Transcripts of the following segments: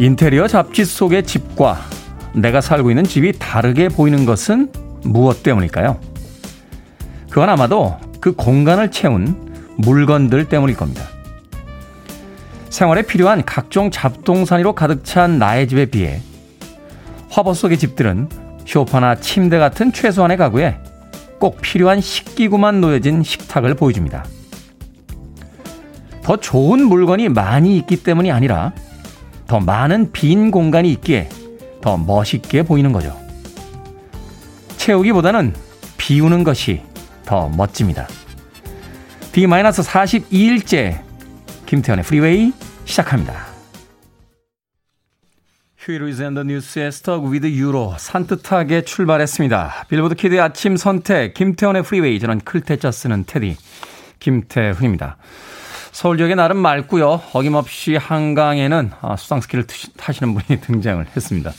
인테리어 잡지 속의 집과 내가 살고 있는 집이 다르게 보이는 것은 무엇 때문일까요? 그건 아마도 그 공간을 채운 물건들 때문일 겁니다. 생활에 필요한 각종 잡동사니로 가득 찬 나의 집에 비해 화보 속의 집들은 쇼파나 침대 같은 최소한의 가구에 꼭 필요한 식기구만 놓여진 식탁을 보여줍니다. 더 좋은 물건이 많이 있기 때문이 아니라 더 많은 빈 공간이 있기에 더 멋있게 보이는 거죠. 채우기보다는 비우는 것이 더 멋집니다. D-42일째 김태현의 프리웨이 시작합니다. 휴일위즈 앤더 뉴스의 스톡 위드 유로 산뜻하게 출발했습니다. 빌보드 키드의 아침 선택 김태현의 프리웨이 저는 클 태 자 쓰는 태디 김태훈입니다. 서울 지역에 나름 맑고요. 어김없이 한강에는 아, 수상스키를 타시는 분이 등장을 했습니다.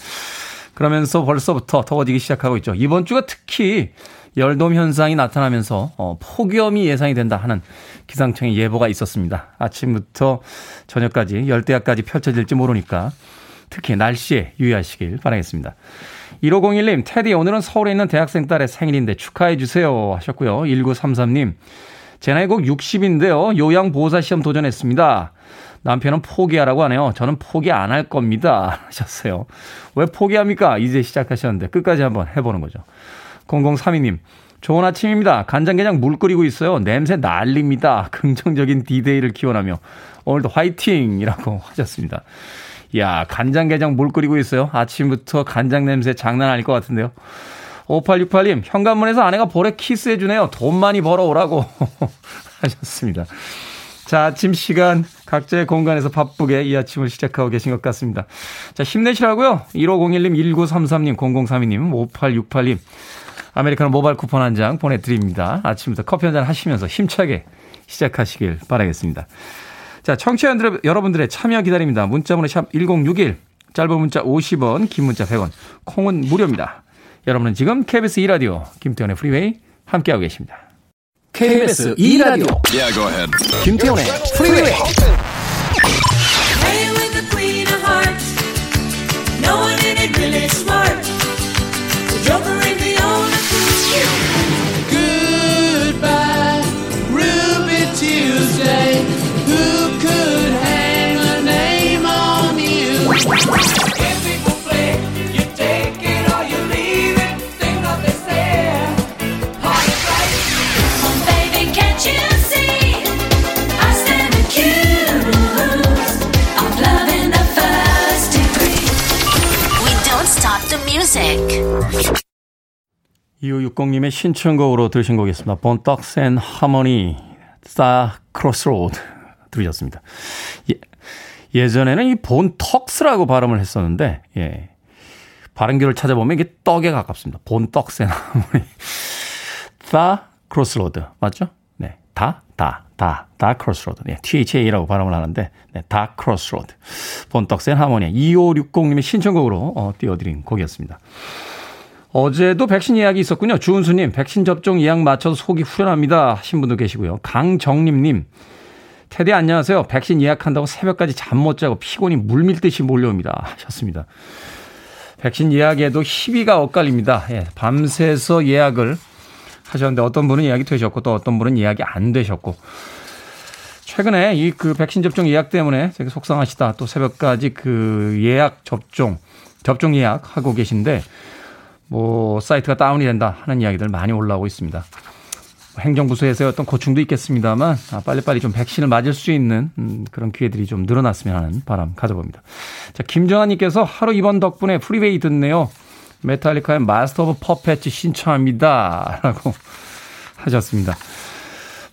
그러면서 벌써부터 더워지기 시작하고 있죠. 이번 주가 특히 열돔 현상이 나타나면서 어, 폭염이 예상이 된다 하는 기상청의 예보가 있었습니다. 아침부터 저녁까지 열대야까지 펼쳐질지 모르니까 특히 날씨에 유의하시길 바라겠습니다. 1501님, 테디, 오늘은 서울에 있는 대학생 딸의 생일인데 축하해 주세요. 하셨고요. 1933님, 제 나이 곧 60인데요. 요양보호사 시험 도전했습니다. 남편은 포기하라고 하네요. 저는 포기 안 할 겁니다. 하셨어요. 왜 포기합니까? 이제 시작하셨는데 끝까지 한번 해보는 거죠. 0032님, 좋은 아침입니다. 간장게장 물 끓이고 있어요. 냄새 난립니다. 긍정적인 디데이를 기원하며 오늘도 화이팅이라고 하셨습니다. 야 간장게장 물 끓이고 있어요. 아침부터 간장 냄새 장난 아닐 것 같은데요. 5868님, 현관문에서 아내가 볼에 키스해주네요. 돈 많이 벌어오라고 하셨습니다. 자, 아침 시간 각자의 공간에서 바쁘게 이 아침을 시작하고 계신 것 같습니다. 자, 힘내시라고요. 1501님, 1933님, 0032님, 5868님. 아메리카노 모바일 쿠폰 한 장 보내드립니다. 아침부터 커피 한 잔 하시면서 힘차게 시작하시길 바라겠습니다. 자, 청취자 여러분들의 참여 기다립니다. 문자번호 샵 1061, 짧은 문자 50원, 긴 문자 100원, 콩은 무료입니다. 여러분은 지금 KBS 2라디오 김태현의 프리웨이 함께하고 계십니다. KBS 2라디오 yeah, 김태현의 프리웨이 music. 2560님의 신청곡으로 들으신 곡이었습니다. Bone Thugs-n-Harmony, Tha Crossroad 들으셨습니다. 예, 예전에는 이 Bone Thugs라고 발음을 했었는데, 예. 발음기를 찾아보면 이게 떡에 가깝습니다. Bone Thugs-n-Harmony. Tha Crossroad. 맞죠? 네. Tha, Tha, Tha, Tha Crossroad. 네. THA라고 발음을 하는데, 네. Tha Crossroad. Bone Thugs-n-Harmony. 2560님의 신청곡으로 어, 띄워드린 곡이었습니다. 어제도 백신 예약이 있었군요. 주은수님, 백신 접종 예약 맞춰서 속이 후련합니다. 하신 분도 계시고요. 강정림님, 테디 안녕하세요. 백신 예약한다고 새벽까지 잠 못 자고 피곤이 물밀듯이 몰려옵니다. 하셨습니다. 백신 예약에도 희비가 엇갈립니다. 예, 밤새서 예약을 하셨는데 어떤 분은 예약이 되셨고 또 어떤 분은 예약이 안 되셨고 최근에 이 그 백신 접종 예약 때문에 되게 속상하시다. 또 새벽까지 그 예약 접종 접종 예약 하고 계신데 뭐 사이트가 다운이 된다 하는 이야기들 많이 올라오고 있습니다. 행정부서에서의 어떤 고충도 있겠습니다만 아, 빨리빨리 좀 백신을 맞을 수 있는 음, 그런 기회들이 좀 늘어났으면 하는 바람 가져봅니다. 자, 김정환님께서 하루 이번 덕분에 Freeway 듣네요. 메탈리카의 Master of Puppets 신청합니다. 라고 하셨습니다.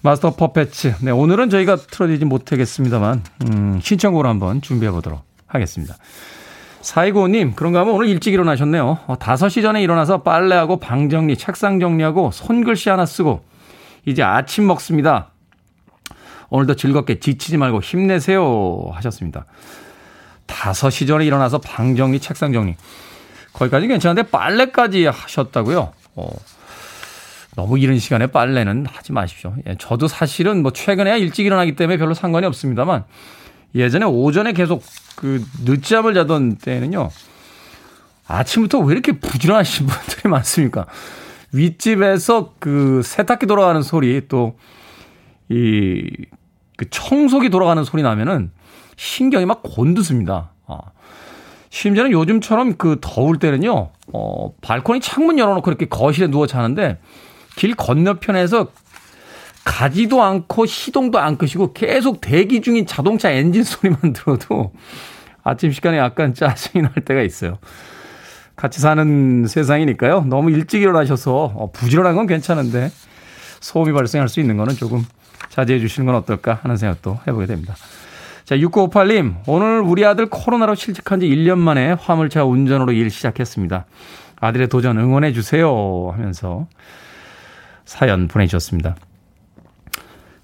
Master Puppets. 네, 오늘은 저희가 틀어드리지 못하겠습니다만, 음, 신청곡으로 한번 준비해 보도록 하겠습니다. 사이고님, 그런가 하면 오늘 일찍 일어나셨네요. 어, 5시 전에 일어나서 빨래하고 방 정리, 책상 정리하고 손글씨 하나 쓰고 이제 아침 먹습니다. 오늘도 즐겁게 지치지 말고 힘내세요 하셨습니다. 5시 전에 일어나서 방 정리, 책상 정리. 거기까지 괜찮은데 빨래까지 하셨다고요? 어, 너무 이른 시간에 빨래는 하지 마십시오. 예, 저도 사실은 뭐 최근에 일찍 일어나기 때문에 별로 상관이 없습니다만 예전에 오전에 계속 그 늦잠을 자던 때는요. 아침부터 왜 이렇게 부지런하신 분들이 많습니까? 윗집에서 그 세탁기 돌아가는 소리 또 이 그 청소기 돌아가는 소리 나면은 신경이 막 곤두습니다. 아. 심지어는 요즘처럼 그 더울 때는요, 어, 발코니 창문 열어놓고 이렇게 거실에 누워 자는데 길 건너편에서 가지도 않고 시동도 안 끄시고 계속 대기 중인 자동차 엔진 소리만 들어도 아침 시간에 약간 짜증이 날 때가 있어요. 같이 사는 세상이니까요. 너무 일찍 일어나셔서 어, 부지런한 건 괜찮은데 소음이 발생할 수 있는 거는 조금 자제해 주시는 건 어떨까 하는 생각도 해보게 됩니다. 자, 6958님, 오늘 우리 아들 코로나로 실직한 지 1년 만에 화물차 운전으로 일 시작했습니다. 아들의 도전 응원해 주세요 하면서 사연 보내주셨습니다.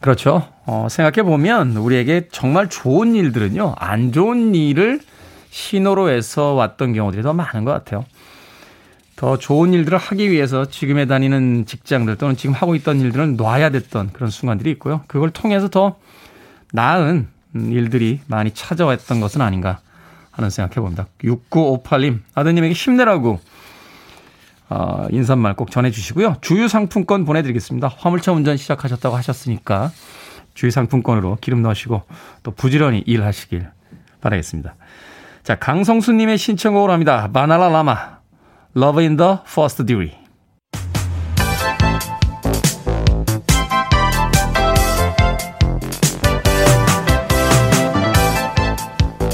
그렇죠. 어, 생각해 보면 우리에게 정말 좋은 일들은요, 안 좋은 일을 신호로 해서 왔던 경우들이 더 많은 것 같아요. 더 좋은 일들을 하기 위해서 지금에 다니는 직장들 또는 지금 하고 있던 일들을 놔야 됐던 그런 순간들이 있고요. 그걸 통해서 더 나은 일들이 많이 찾아왔던 것은 아닌가 하는 생각해 봅니다. 6958님, 아드님에게 힘내라고 어, 인사말 꼭 전해주시고요. 주유 상품권 보내드리겠습니다. 화물차 운전 시작하셨다고 하셨으니까 주유 상품권으로 기름 넣으시고 또 부지런히 일하시길 바라겠습니다. 자, 강성수님의 신청곡으로 합니다. 바나라 라마, Love in the First Degree.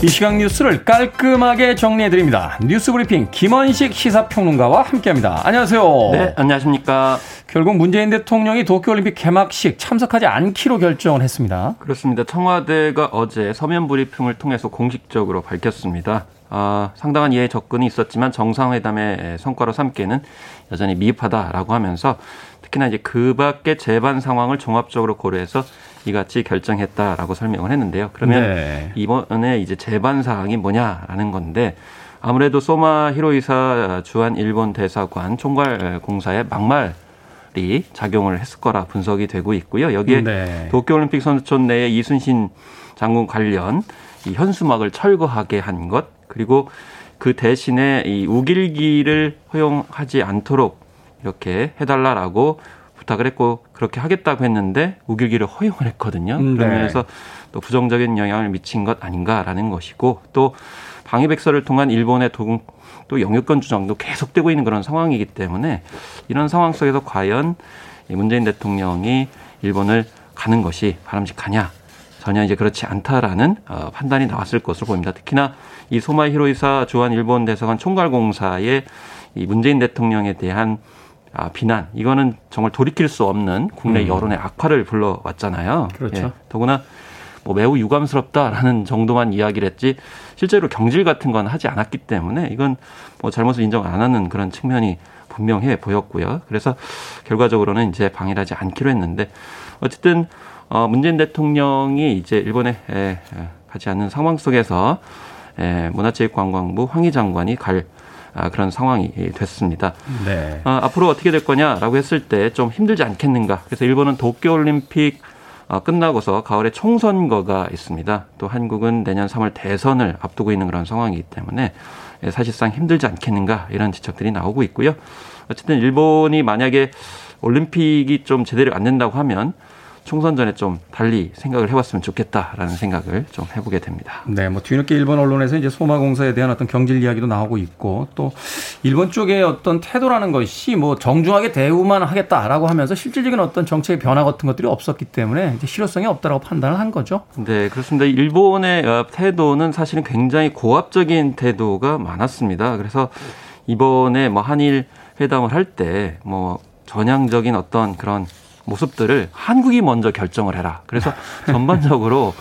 이 시각 뉴스를 깔끔하게 정리해드립니다. 뉴스 브리핑 김원식 시사평론가와 함께합니다. 안녕하세요. 네, 안녕하십니까. 결국 문재인 대통령이 도쿄올림픽 개막식 참석하지 않기로 결정을 했습니다. 그렇습니다. 청와대가 어제 서면 브리핑을 통해서 공식적으로 밝혔습니다. 아, 상당한 이해 접근이 있었지만 정상회담의 성과로 삼기에는 여전히 미흡하다라고 하면서 특히나 이제 그 밖의 재반 상황을 종합적으로 고려해서 이같이 결정했다라고 설명을 했는데요. 그러면 네. 이번에 이제 재반 사항이 뭐냐라는 건데 아무래도 소마 히로이사 주한 일본 대사관 총괄 공사의 막말 이 작용을 했을 거라 분석이 되고 있고요. 여기에 네. 도쿄올림픽 선수촌 내에 이순신 장군 관련 이 현수막을 철거하게 한 것, 그리고 그 대신에 이 우길기를 허용하지 않도록 이렇게 해달라라고 부탁을 했고 그렇게 하겠다고 했는데 우길기를 허용을 했거든요. 음, 네. 그러면서 또 부정적인 영향을 미친 것 아닌가라는 것이고 또 방위백서를 통한 일본의 도금 또 영유권 주장도 계속되고 있는 그런 상황이기 때문에 이런 상황 속에서 과연 문재인 대통령이 일본을 가는 것이 바람직하냐 전혀 이제 그렇지 않다라는 어, 판단이 나왔을 것으로 보입니다. 특히나 이 소마 히로이사 주한 일본 대사관 총괄 공사의 이 문재인 대통령에 대한 아, 비난 이거는 정말 돌이킬 수 없는 국내 음. 여론의 악화를 불러왔잖아요. 그렇죠. 예, 더구나 뭐 매우 유감스럽다라는 정도만 이야기를 했지 실제로 경질 같은 건 하지 않았기 때문에 이건 뭐 잘못을 인정 안 하는 그런 측면이 분명해 보였고요. 그래서 결과적으로는 이제 방일하지 않기로 했는데 어쨌든 어 문재인 대통령이 이제 일본에 에, 가지 않는 상황 속에서 에, 문화체육관광부 황희 장관이 갈 아, 그런 상황이 됐습니다. 네. 아, 앞으로 어떻게 될 거냐라고 했을 때 좀 힘들지 않겠는가. 그래서 일본은 도쿄올림픽 어, 끝나고서 가을에 총선거가 있습니다. 또 한국은 내년 3월 대선을 앞두고 있는 그런 상황이기 때문에 예, 사실상 힘들지 않겠는가 이런 지적들이 나오고 있고요. 어쨌든 일본이 만약에 올림픽이 좀 제대로 안 된다고 하면 총선 전에 좀 달리 생각을 해봤으면 좋겠다라는 생각을 좀 해보게 됩니다. 네, 뭐 뒤늦게 일본 언론에서 이제 소마공사에 대한 어떤 경질 이야기도 나오고 있고 또 일본 쪽의 어떤 태도라는 것이 뭐 정중하게 대우만 하겠다라고 하면서 실질적인 어떤 정책의 변화 같은 것들이 없었기 때문에 이제 실효성이 없다라고 판단을 한 거죠. 네, 그렇습니다. 일본의 어, 태도는 사실은 굉장히 고압적인 태도가 많았습니다. 그래서 이번에 뭐 한일 회담을 할 때 뭐 전향적인 어떤 그런 모습들을 한국이 먼저 결정을 해라. 그래서 전반적으로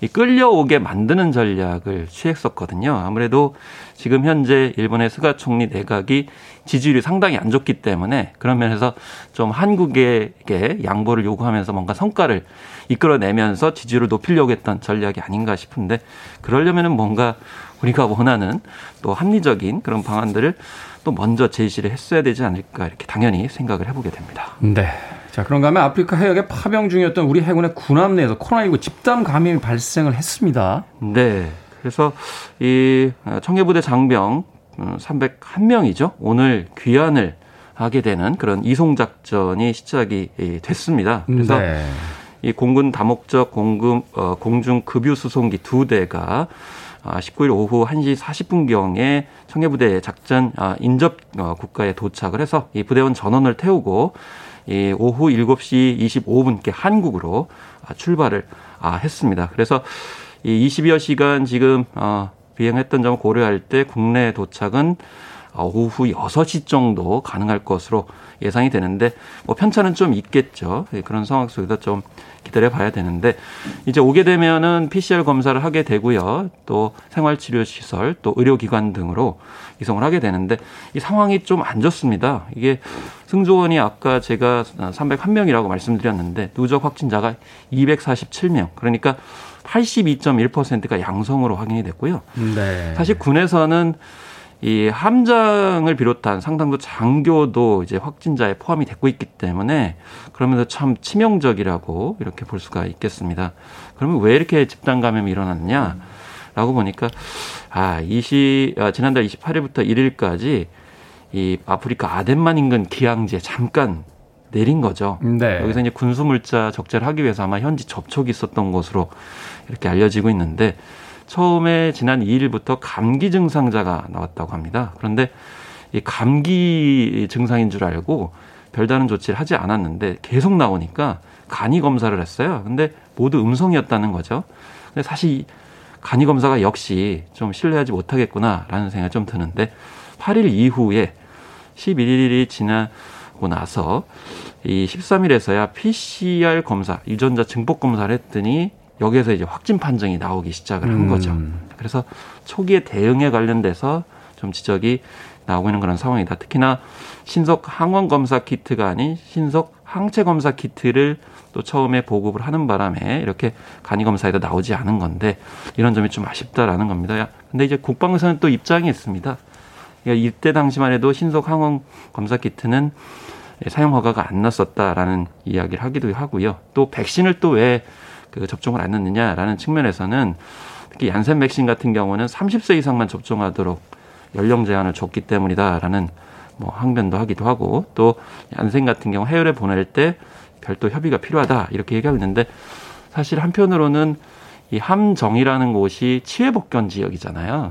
이 끌려오게 만드는 전략을 취했었거든요. 아무래도 지금 현재 일본의 스가 총리 내각이 지지율이 상당히 안 좋기 때문에 그런 면에서 좀 한국에게 양보를 요구하면서 뭔가 성과를 이끌어내면서 지지율을 높이려고 했던 전략이 아닌가 싶은데 그러려면은 뭔가 우리가 원하는 또 합리적인 그런 방안들을 또 먼저 제시를 했어야 되지 않을까 이렇게 당연히 생각을 해보게 됩니다. 네. 자, 그런가 하면 아프리카 해역에 파병 중이었던 우리 해군의 군함 내에서 코로나19 집단 감염이 발생을 했습니다. 네. 그래서 이 청해부대 장병 301명이죠. 어, 오늘 귀환을 하게 되는 그런 이송 작전이 시작이 됐습니다. 그래서 네. 이 공군 다목적 공군 어, 공중 급유 수송기 두 대가 19일 아, 오후 1시 40분경에 청해부대 작전 아, 인접 어, 국가에 도착을 해서 이 부대원 전원을 태우고 이 오후 7시 25분께 한국으로 아, 출발을 했습니다. 그래서 이 20여 시간 지금 어, 비행했던 점을 고려할 때 국내 도착은 오후 6시 정도 가능할 것으로 예상이 되는데 뭐 편차는 좀 있겠죠. 예, 그런 상황 속에서 좀 기다려 봐야 되는데 이제 오게 되면은 PCR 검사를 하게 되고요. 또 생활 치료 시설 또 의료 기관 등으로 이송을 하게 되는데 이 상황이 좀 안 좋습니다. 이게 승조원이 아까 제가 301명이라고 말씀드렸는데 누적 확진자가 247명. 그러니까 82.1%가 양성으로 확인이 됐고요. 네. 사실 군에서는 이 함장을 비롯한 상당수 장교도 이제 확진자에 포함이 됐고 있기 때문에 그러면서 참 치명적이라고 이렇게 볼 수가 있겠습니다. 그러면 왜 이렇게 집단 감염이 일어났냐? 라고 보니까 아, 이시 아, 지난달 28일부터 1일까지 이 아프리카 아덴만 인근 기항지에 잠깐 내린 거죠. 네. 여기서 이제 군수 물자 적재를 하기 위해서 아마 현지 접촉이 있었던 것으로 이렇게 알려지고 있는데 처음에 지난 2일부터 감기 증상자가 나왔다고 합니다. 그런데 이 감기 증상인 줄 알고 별다른 조치를 하지 않았는데 계속 나오니까 간이 검사를 했어요. 근데 모두 음성이었다는 거죠. 근데 사실 간이 검사가 역시 좀 신뢰하지 못하겠구나라는 생각이 좀 드는데 8일 이후에 11일이 지나고 나서 이 13일에서야 PCR 검사, 유전자 증폭 검사를 했더니 여기에서 이제 확진 판정이 나오기 시작을 한 음. 거죠. 그래서 초기에 대응에 관련돼서 좀 지적이 나오고 있는 그런 상황이다. 특히나 신속 항원 검사 키트가 아닌 신속 항체 검사 키트를 또 처음에 보급을 하는 바람에 이렇게 간이 검사에도 나오지 않은 건데 이런 점이 좀 아쉽다라는 겁니다. 근데 이제 국방부에서는 또 입장이 있습니다. 그러니까 이때 당시만 해도 신속 항원 검사 키트는 사용 허가가 안 났었다라는 이야기를 하기도 하고요. 또 백신을 또왜 그 접종을 안 했느냐라는 측면에서는 특히 얀센 백신 같은 경우는 30세 이상만 접종하도록 연령 제한을 줬기 때문이다라는 뭐 항변도 하기도 하고 또 얀센 같은 경우 해외에 보낼 때 별도 협의가 필요하다 이렇게 얘기하고 있는데 사실 한편으로는 이 함정이라는 곳이 치외 복견 지역이잖아요.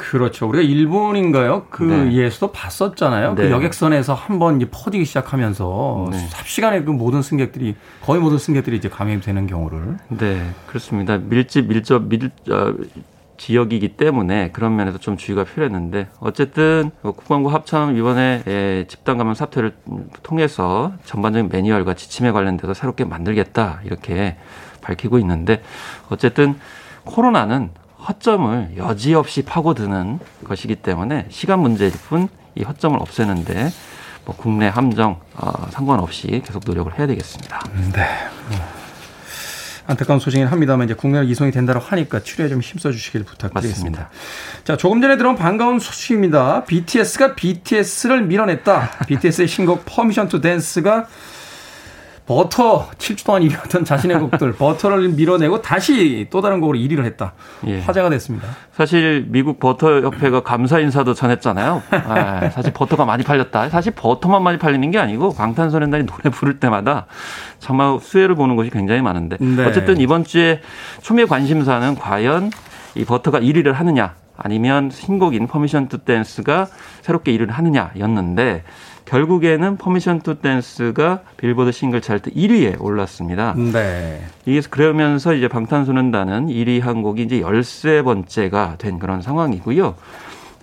그렇죠. 우리가 일본인가요? 그 네. 예수도 봤었잖아요. 그 네. 그 여객선에서 한번 퍼지기 시작하면서 네. 삽시간에 그 모든 승객들이 거의 모든 승객들이 이제 감염이 되는 경우를. 네, 그렇습니다. 밀집 밀접 밀 어, 지역이기 때문에 그런 면에서 좀 주의가 필요했는데 어쨌든 국방부 합참 이번에 예, 집단 감염 사태를 통해서 전반적인 매뉴얼과 지침에 관련돼서 새롭게 만들겠다 이렇게 밝히고 있는데 어쨌든 코로나는 허점을 여지없이 파고드는 것이기 때문에 시간 문제일 뿐 이 허점을 없애는데 뭐 국내 함정 어, 상관없이 계속 노력을 해야 되겠습니다. 네. 안타까운 소식이긴 합니다만 이제 국내로 이송이 된다고 하니까 치료에 좀 힘써 주시길 부탁드리겠습니다. 맞습니다. 자, 조금 전에 들어온 반가운 소식입니다. BTS가 BTS를 밀어냈다. BTS의 신곡 Permission to Dance가 Butter 7주 동안 1위였던 자신의 곡들 Butter를 밀어내고 다시 또 다른 곡으로 1위를 했다. 예. 화제가 됐습니다. 사실 미국 버터 협회가 감사 인사도 전했잖아요. 아, 사실 버터가 많이 팔렸다. 사실 버터만 많이 팔리는 게 아니고 방탄소년단이 노래 부를 때마다 정말 수혜를 보는 것이 굉장히 많은데 네. 어쨌든 이번 주에 초미의 관심사는 과연 이 Butter가 1위를 하느냐 아니면 신곡인 Permission to Dance가 새롭게 1위를 하느냐였는데 결국에는 Permission to Dance가 빌보드 싱글 차트 1위에 올랐습니다. 네. 이게 그러면서 이제 방탄소년단은 1위 한 곡이 이제 13번째가 된 그런 상황이고요.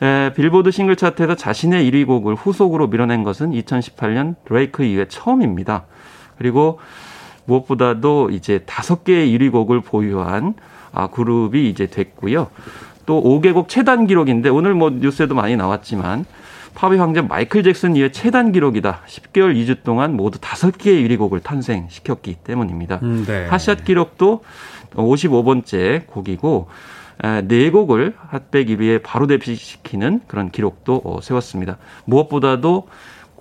에, 빌보드 싱글 차트에서 자신의 1위 곡을 후속으로 밀어낸 것은 2018년 드레이크 이후에 처음입니다. 그리고 무엇보다도 이제 다섯 개의 1위 곡을 보유한 아, 그룹이 이제 됐고요. 또 5개국 최단 기록인데 오늘 뭐 뉴스에도 많이 나왔지만 팝의 황제 마이클 잭슨 이후에 최단 기록이다. 10개월 2주 동안 모두 5개의 1위 곡을 탄생시켰기 때문입니다. 음, 네. 핫샷 기록도 55번째 곡이고 4곡을 핫백 1위에 바로 대피시키는 그런 기록도 어, 세웠습니다. 무엇보다도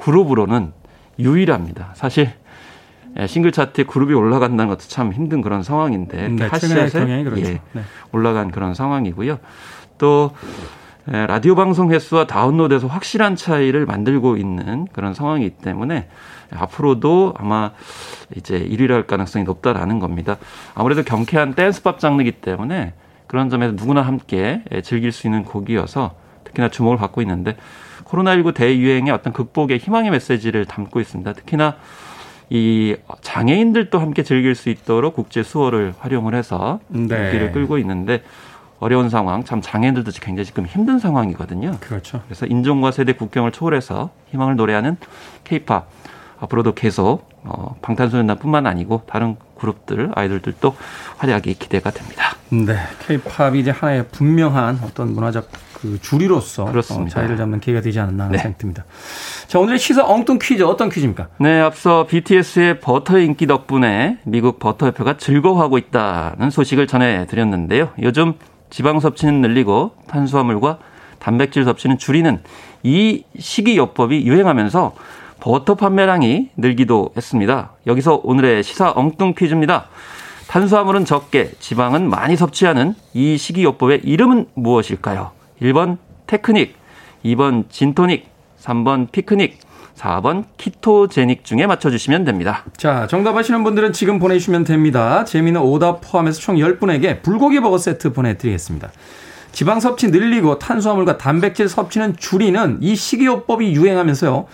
그룹으로는 유일합니다. 사실 예, 싱글 차트에 그룹이 올라간다는 것도 참 힘든 그런 상황인데 네, 최근의 경향이 그렇죠. 예, 네. 올라간 그런 상황이고요. 또 예, 라디오 방송 횟수와 다운로드에서 확실한 차이를 만들고 있는 그런 상황이기 때문에 앞으로도 아마 이제 1위를 할 가능성이 높다라는 겁니다. 아무래도 경쾌한 댄스팝 장르이기 때문에 그런 점에서 누구나 함께 예, 즐길 수 있는 곡이어서 특히나 주목을 받고 있는데 코로나19 대유행의 어떤 극복의 희망의 메시지를 담고 있습니다. 특히나 이 장애인들도 함께 즐길 수 있도록 국제 수어를 활용을 해서 네. 여기를 끌고 있는데 어려운 상황, 참 장애인들도 굉장히 지금 힘든 상황이거든요. 그렇죠. 그래서 인종과 세대 국경을 초월해서 희망을 노래하는 케이팝 앞으로도 계속 어, 방탄소년단뿐만 아니고 다른 그룹들 아이돌들도 활약이 기대가 됩니다. 네, 케이팝이 이제 하나의 분명한 어떤 문화적 그 주리로서 어, 그렇습니다. 어, 자리를 잡는 계기가 되지 않았나 네. 생각이 듭니다. 자, 오늘의 시사 엉뚱 퀴즈 어떤 퀴즈입니까? 네, 앞서 BTS의 버터의 인기 덕분에 미국 버터협회가 즐거워하고 있다는 소식을 전해드렸는데요. 요즘 지방 섭취는 늘리고 탄수화물과 단백질 섭취는 줄이는 이 식이요법이 유행하면서 버터 판매량이 늘기도 했습니다. 여기서 오늘의 시사 엉뚱 퀴즈입니다. 탄수화물은 적게, 지방은 많이 섭취하는 이 식이요법의 이름은 무엇일까요? 1번 테크닉, 2번 진토닉, 3번 피크닉, 4번 키토제닉 중에 맞춰주시면 됩니다. 자, 정답하시는 분들은 지금 보내주시면 됩니다. 재미는 오답 포함해서 총 10분에게 불고기 버거 세트 보내드리겠습니다. 지방 섭취 늘리고 탄수화물과 단백질 섭취는 줄이는 이 식이요법이 유행하면서요.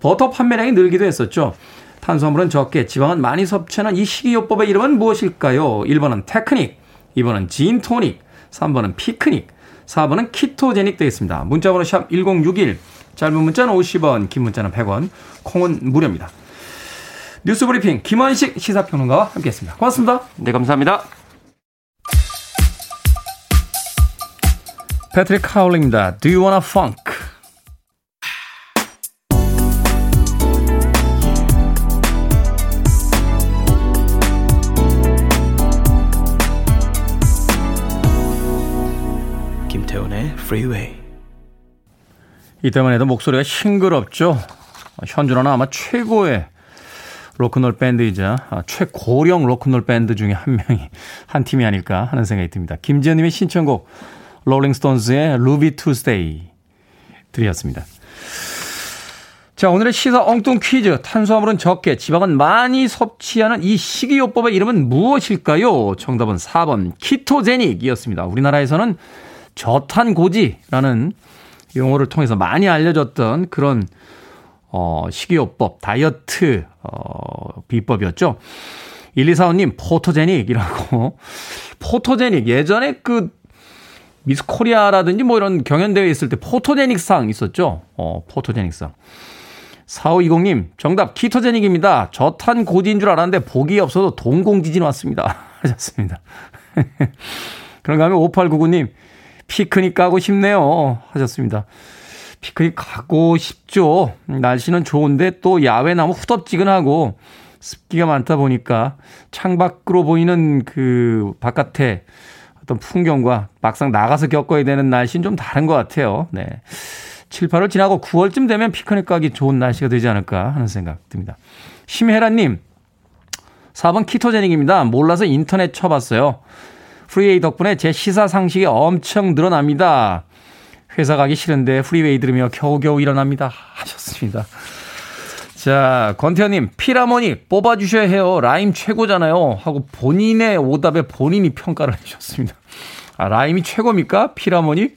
버터 판매량이 늘기도 했었죠. 탄수화물은 적게, 지방은 많이 섭취하는 이 식이요법의 이름은 무엇일까요? 1번은 테크닉, 2번은 진토닉, 3번은 피크닉, 4번은 ketogenic 되겠습니다. 문자번호 샵 1061, 짧은 문자는 50원, 긴 문자는 100원, 콩은 무료입니다. 뉴스 브리핑 김원식 시사평론가와 함께했습니다. 고맙습니다. 네, 감사합니다. 패트릭 카울리입니다. Do you wanna funk? 김태훈의 Freeway. 이때만 해도 목소리가 싱그럽죠. 현존하는 아마 최고의 로큰롤 밴드이자 최고령 로큰롤 밴드 중에 한 명이 한 팀이 아닐까 하는 생각이 듭니다. 김지현님의 신청곡 롤링스톤즈의 Ruby Tuesday 드렸습니다. 자, 오늘의 시사 엉뚱 퀴즈. 탄수화물은 적게, 지방은 많이 섭취하는 이 식이요법의 이름은 무엇일까요? 정답은 4번 ketogenic이었습니다. 우리나라에서는 저탄고지라는 용어를 통해서 많이 알려졌던 그런 어, 식이요법, 다이어트 어, 비법이었죠. 1245님, 포토제닉이라고. 포토제닉. 예전에 그 미스 코리아라든지 뭐 이런 경연대회 있을 때 포토제닉상 있었죠. 어, 포토제닉상. 4520님, 정답, ketogenic입니다. 저탄 고지인 줄 알았는데 보기 없어도 동공지진 왔습니다. 하셨습니다. 그런가 하면 5899님, 피크닉 가고 싶네요. 하셨습니다. 피크닉 가고 싶죠. 날씨는 좋은데 또 야외 나무 후덥지근하고 습기가 많다 보니까 창밖으로 보이는 그 바깥에 어떤 풍경과 막상 나가서 겪어야 되는 날씨는 좀 다른 것 같아요. 네. 7, 8월 지나고 9월쯤 되면 피크닉 가기 좋은 날씨가 되지 않을까 하는 생각 듭니다. 심혜라님, 4번 ketogenic입니다. 몰라서 인터넷 쳐봤어요. Freeway 덕분에 제 시사 상식이 엄청 늘어납니다. 회사 가기 싫은데 Freeway 들으며 겨우겨우 일어납니다. 하셨습니다. 자, 권태현님, 필하모닉 뽑아주셔야 해요. 라임 최고잖아요. 하고 본인의 오답에 본인이 평가를 해주셨습니다. 아, 라임이 최고입니까? 필하모닉?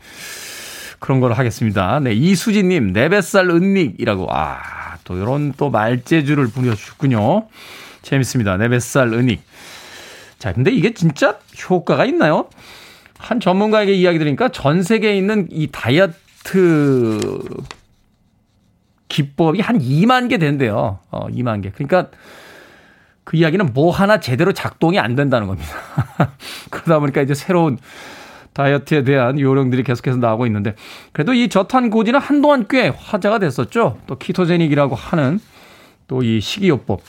그런 걸 하겠습니다. 네, 이수진님, 네 뱃살 은닉이라고. 아, 또 이런 또 말재주를 부려주셨군요. 재밌습니다. 네 뱃살 은닉. 자, 근데 이게 진짜 효과가 있나요? 한 전문가에게 이야기 들으니까 전 세계에 있는 이 다이어트 기법이 한 2만 개 된대요. 어, 2만 개. 그러니까 그 이야기는 뭐 하나 제대로 작동이 안 된다는 겁니다. 그러다 보니까 이제 새로운 다이어트에 대한 요령들이 계속해서 나오고 있는데 그래도 이 저탄고지는 한동안 꽤 화제가 됐었죠. 또 키토제닉이라고 하는 또 이 식이요법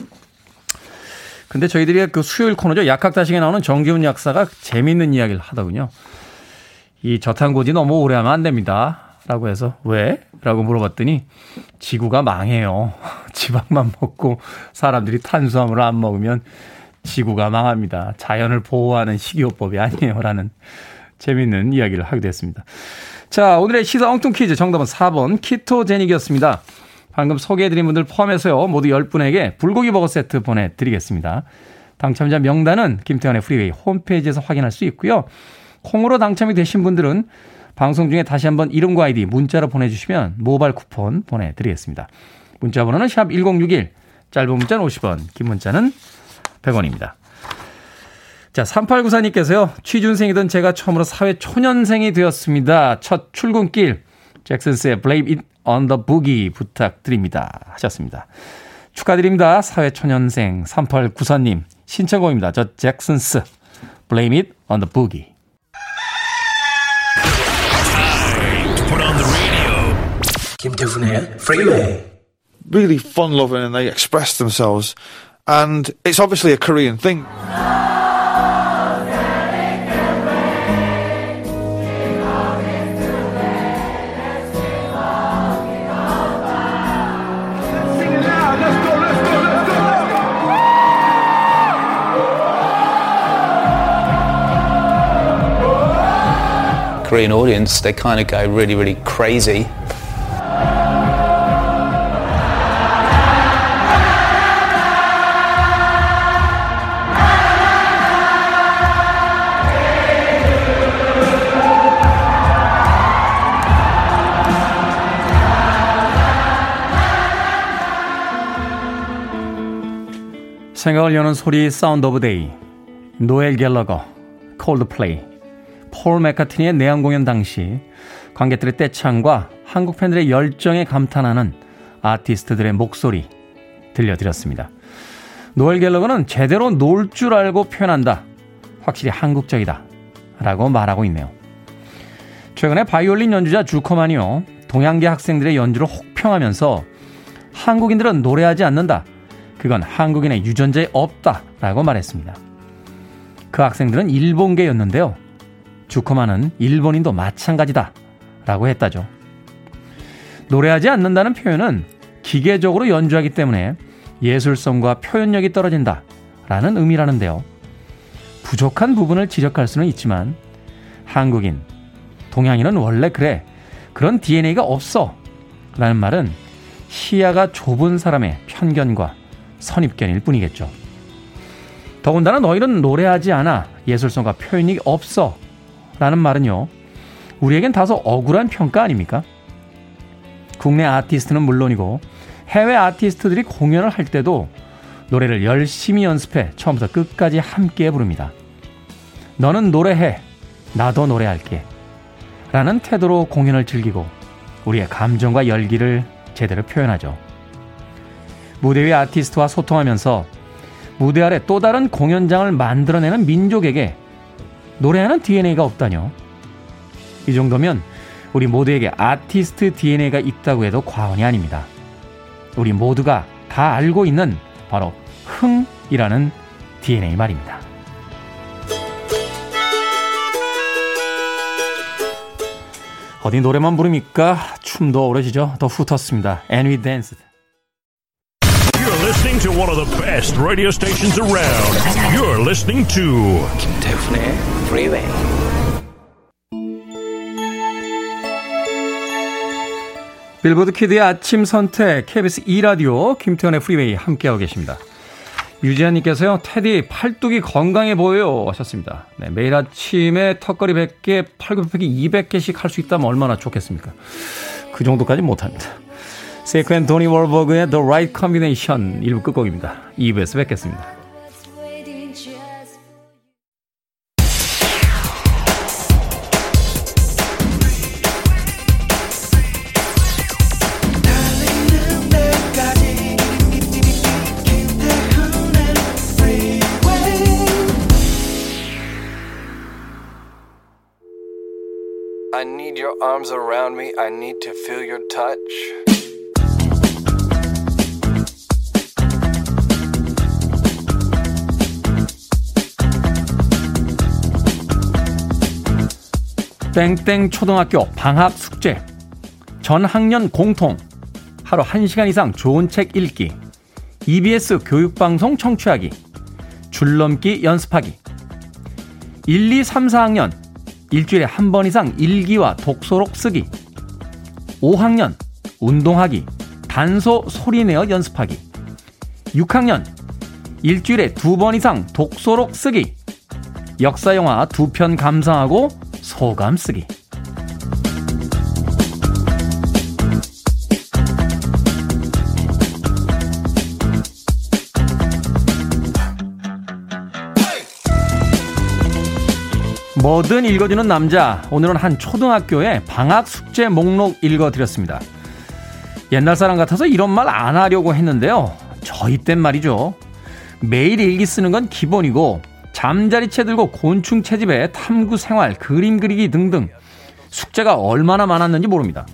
근데 저희들이 그 수요일 코너죠. 약학다식에 나오는 정기훈 약사가 재미있는 이야기를 하더군요. 이 저탄고지 너무 오래 하면 안 됩니다. 라고 해서 왜? 라고 물어봤더니 지구가 망해요. 지방만 먹고 사람들이 탄수화물을 안 먹으면 지구가 망합니다. 자연을 보호하는 식이요법이 아니에요. 라는 재미있는 이야기를 하게 됐습니다. 자, 오늘의 시사 엉뚱 퀴즈 정답은 4번 ketogenic이었습니다. 방금 소개해드린 분들 포함해서요. 모두 10분에게 불고기 버거 세트 보내드리겠습니다. 당첨자 명단은 김태훈의 Freeway 홈페이지에서 확인할 수 있고요. 콩으로 당첨이 되신 분들은 방송 중에 다시 한번 이름과 아이디 문자로 보내주시면 모바일 쿠폰 보내드리겠습니다. 문자 번호는 샵 1061, 짧은 문자는 50원, 긴 문자는 100원입니다. 자, 3894님께서요, 취준생이던 제가 처음으로 사회 초년생이 되었습니다. 첫 출근길, 잭슨스의 Blame It on the Boogie 부탁드립니다. 하셨습니다. 축하드립니다. 사회 초년생 3894님. 신청곡입니다. 저 잭슨스, Blame It on the Boogie. 김태훈의 Freeway. Really fun loving and they express themselves. And it's obviously a Korean thing. Korean audience, they kind of go really, really crazy. 생각을 여는 소리 Sound of Day 노엘 갤러거 콜드플레이 폴 맥카트니의 내한 공연 당시 관객들의 떼창과 한국 팬들의 열정에 감탄하는 아티스트들의 목소리 들려드렸습니다. 노엘 갤러거는 제대로 놀 줄 알고 표현한다. 확실히 한국적이다. 라고 말하고 있네요. 최근에 바이올린 연주자 주커만이요. 동양계 학생들의 연주를 혹평하면서 한국인들은 노래하지 않는다. 그건 한국인의 유전자에 없다 라고 말했습니다. 그 학생들은 일본계였는데요. 주커만은 일본인도 마찬가지다 라고 했다죠. 노래하지 않는다는 표현은 기계적으로 연주하기 때문에 예술성과 표현력이 떨어진다 라는 의미라는데요. 부족한 부분을 지적할 수는 있지만 한국인, 동양인은 원래 그래. 그런 DNA가 없어. 라는 말은 시야가 좁은 사람의 편견과 선입견일 뿐이겠죠. 더군다나 너희는 노래하지 않아 예술성과 표현이 없어 라는 말은요. 우리에겐 다소 억울한 평가 아닙니까? 국내 아티스트는 물론이고 해외 아티스트들이 공연을 할 때도 노래를 열심히 연습해 처음부터 끝까지 함께 부릅니다. 너는 노래해. 나도 노래할게. 라는 태도로 공연을 즐기고 우리의 감정과 열기를 제대로 표현하죠. 무대 위 아티스트와 소통하면서 무대 아래 또 다른 공연장을 만들어내는 민족에게 노래하는 DNA가 없다뇨. 이 정도면 우리 모두에게 아티스트 DNA가 있다고 해도 과언이 아닙니다. 우리 모두가 다 알고 있는 바로 흥이라는 DNA 말입니다. 어디 노래만 부르니까 춤도 오래지죠. 더 훑었습니다. And we danced. Listening to one of the best radio stations around. You're listening to 김태훈의 Freeway. 빌보드 kid의 아침 선택 KBS 2 라디오 김태훈의 Freeway 함께하고 계십니다. 유지한님께서요. 테디 팔뚝이 건강해 보여요 하셨습니다. 네, 매일 아침에 턱걸이 100개, 팔굽혀펴기 200개씩 할 수 있다면 얼마나 좋겠습니까? 그 정도까지 못합니다. 세이코 and 도니 월버그의 The Right Combination 1부 끝곡입니다. 2부에서 뵙겠습니다. 땡땡 초등학교 방학 숙제. 전 학년 공통. 하루 1시간 이상 좋은 책 읽기. EBS 교육방송 청취하기. 줄넘기 연습하기. 1, 2, 3, 4학년. 일주일에 한 번 이상 일기와 독서록 쓰기. 5학년. 운동하기. 단소 소리내어 연습하기. 6학년. 일주일에 두 번 이상 독서록 쓰기. 역사영화 두 편 감상하고 소감 쓰기 뭐든 읽어주는 남자. 오늘은 한 초등학교의 방학 숙제 목록 읽어드렸습니다. 옛날 사람 같아서 이런 말 안 하려고 했는데요. 저희 땐 말이죠. 매일 일기 쓰는 건 기본이고, 잠자리 채 들고 곤충 채집에 탐구 생활, 그림 그리기 등등 숙제가 얼마나 많았는지 모릅니다.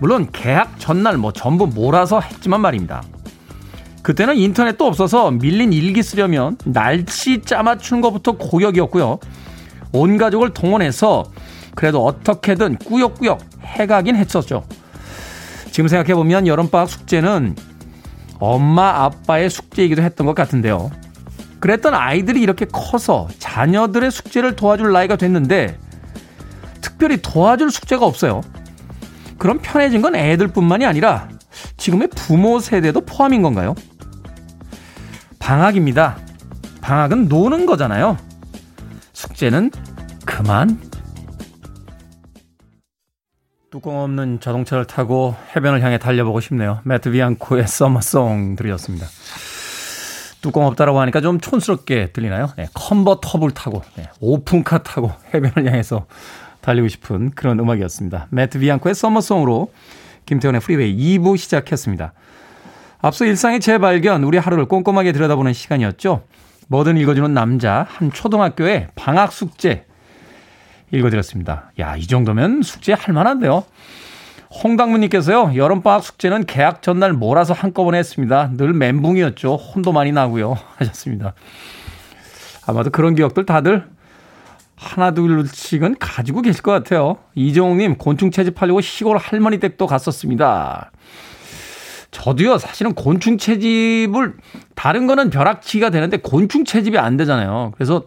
물론 개학 전날 뭐 전부 몰아서 했지만 말입니다. 그때는 인터넷도 없어서 밀린 일기 쓰려면 날씨 짜 맞추는 것부터 고역이었고요. 온 가족을 동원해서 그래도 어떻게든 꾸역꾸역 해가긴 했었죠. 지금 생각해보면 여름방학 숙제는 엄마 아빠의 숙제이기도 했던 것 같은데요. 그랬던 아이들이 이렇게 커서 자녀들의 숙제를 도와줄 나이가 됐는데 특별히 도와줄 숙제가 없어요. 그럼 편해진 건 애들뿐만이 아니라 지금의 부모 세대도 포함인 건가요? 방학입니다. 방학은 노는 거잖아요. 숙제는 그만. 뚜껑 없는 자동차를 타고 해변을 향해 달려보고 싶네요. 매트 비앙코의 Summer Song 들으셨습니다. 뚜껑 없다라고 하니까 좀 촌스럽게 들리나요? 네, 컨버터블 타고 네, 오픈카 타고 해변을 향해서 달리고 싶은 그런 음악이었습니다. 매트 비앙코의 Summer Song으로 김태훈의 Freeway 2부 시작했습니다. 앞서 일상의 재발견, 우리 하루를 꼼꼼하게 들여다보는 시간이었죠. 뭐든 읽어주는 남자, 한 초등학교의 방학 숙제 읽어드렸습니다. 야, 이 정도면 숙제 할 만한데요. 홍당무님께서요, 여름방학 숙제는 개학 전날 몰아서 한꺼번에 했습니다. 늘 멘붕이었죠. 혼도 많이 나고요. 하셨습니다. 아마도 그런 기억들 다들 하나 둘씩은 가지고 계실 것 같아요. 이정욱님, 곤충 채집하려고 시골 할머니 댁도 갔었습니다. 저도요, 사실은 곤충 채집을, 다른 거는 벼락치기가 되는데 곤충 채집이 안 되잖아요. 그래서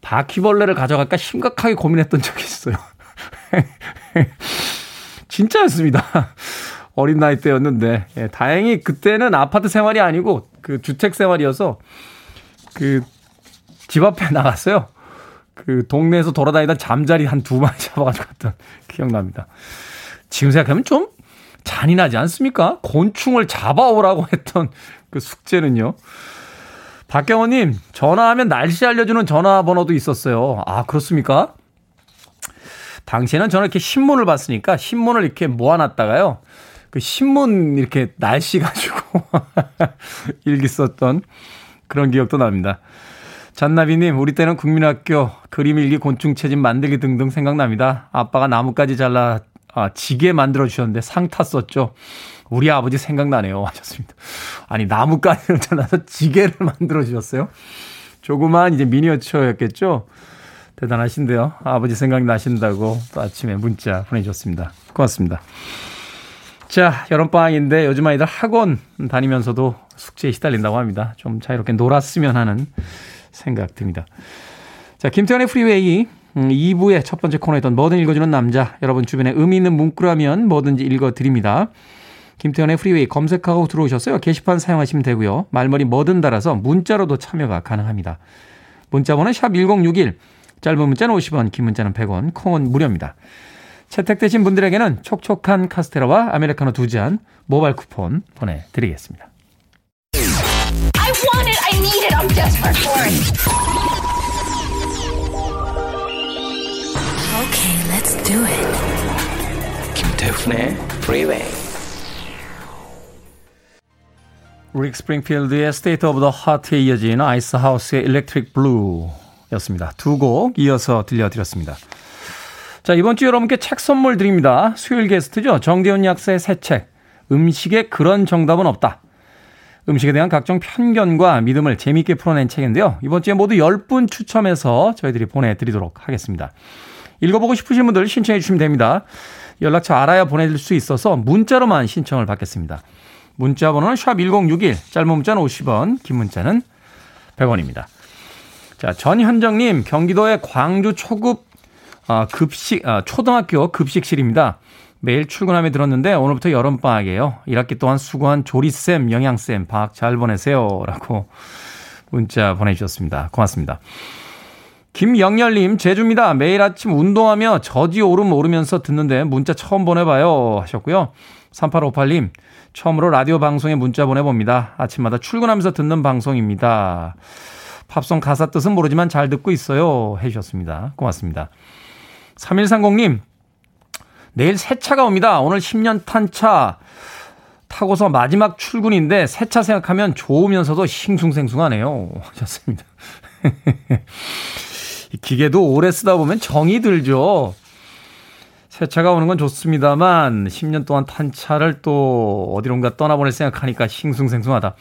바퀴벌레를 가져갈까 심각하게 고민했던 적이 있어요. 진짜였습니다. 어린 나이 때였는데, 예, 다행히 그때는 아파트 생활이 아니고 그 주택 생활이어서 그 집 앞에 나갔어요. 그 동네에서 돌아다니던 잠자리 한 두 마리 잡아가지고 갔던 기억납니다. 지금 생각하면 좀 잔인하지 않습니까? 곤충을 잡아오라고 했던 그 숙제는요. 박경호님, 전화하면 날씨 알려주는 전화번호도 있었어요. 아, 그렇습니까? 당시에는 저는 이렇게 신문을 봤으니까 신문을 이렇게 모아놨다가요. 그 신문 이렇게 날씨 가지고 일기 썼던 그런 기억도 납니다. 잔나비님, 우리 때는 국민학교 그림 일기 곤충 채집 만들기 등등 생각납니다. 아빠가 나뭇가지 잘라 아, 지게 만들어 주셨는데 상 탔었죠. 우리 아버지 생각나네요. 하셨습니다. 아니, 나뭇가지를 잘라서 지게를 만들어 주셨어요. 조그만 이제 미니어처였겠죠. 대단하신데요. 아버지 생각나신다고 또 아침에 문자 보내주셨습니다. 고맙습니다. 자, 여름방학인데 요즘 아이들 학원 다니면서도 숙제에 시달린다고 합니다. 좀 자유롭게 놀았으면 하는 생각 듭니다. 자, 김태현의 프리웨이 2부의 음, 첫 번째 코너였던 뭐든 읽어주는 남자. 여러분 주변에 의미 있는 문구라면 뭐든지 읽어드립니다. 김태현의 프리웨이 검색하고 들어오셨어요. 게시판 사용하시면 되고요. 말머리 뭐든 달아서 문자로도 참여가 가능합니다. 문자번호 샵 1061, 짧은 문자는 50원, 긴 문자는 100원, 콩은 무료입니다. 채택되신 분들에게는 촉촉한 카스테라와 아메리카노 두 잔 모바일 쿠폰 보내드리겠습니다. I want it, I need it, I'm desperate for it. Okay, let's do it. 김태훈의 Freeway. 릭 스프링필드의 State of the Heart에 이어진 아이스 하우스의 Electric Blue 였습니다. 두 곡 이어서 들려드렸습니다. 자, 이번 주 여러분께 책 선물 드립니다. 수요일 게스트죠. 정대훈 약사의 새 책, 음식에 그런 정답은 없다. 음식에 대한 각종 편견과 믿음을 재미있게 풀어낸 책인데요. 이번 주에 모두 10분 추첨해서 저희들이 보내드리도록 하겠습니다. 읽어보고 싶으신 분들 신청해 주시면 됩니다. 연락처 알아야 보내줄 수 있어서 문자로만 신청을 받겠습니다. 문자 번호는 샵 1061, 짧은 문자는 50원, 긴 문자는 100원입니다. 자, 전현정님, 경기도의 광주 초급 아, 급식, 아, 초등학교 급식실입니다. 매일 출근함에 들었는데 오늘부터 여름방학이에요. 1학기 동안 수고한 조리쌤, 영양쌤, 방학 잘 보내세요. 라고 문자 보내주셨습니다. 고맙습니다. 김영열님, 제주입니다. 매일 아침 운동하며 저지 오름 오르면서 듣는데 문자 처음 보내봐요. 하셨고요. 3858님, 처음으로 라디오 방송에 문자 보내봅니다. 아침마다 출근하면서 듣는 방송입니다. 팝송 가사 뜻은 모르지만 잘 듣고 있어요. 해주셨습니다. 고맙습니다. 3130님, 내일 새 차가 옵니다. 오늘 10년 탄 차 타고서 마지막 출근인데 새 차 생각하면 좋으면서도 싱숭생숭하네요. 하셨습니다. 기계도 오래 쓰다 보면 정이 들죠. 새 차가 오는 건 좋습니다만 10년 동안 탄 차를 또 어디론가 떠나보낼 생각하니까 싱숭생숭하다.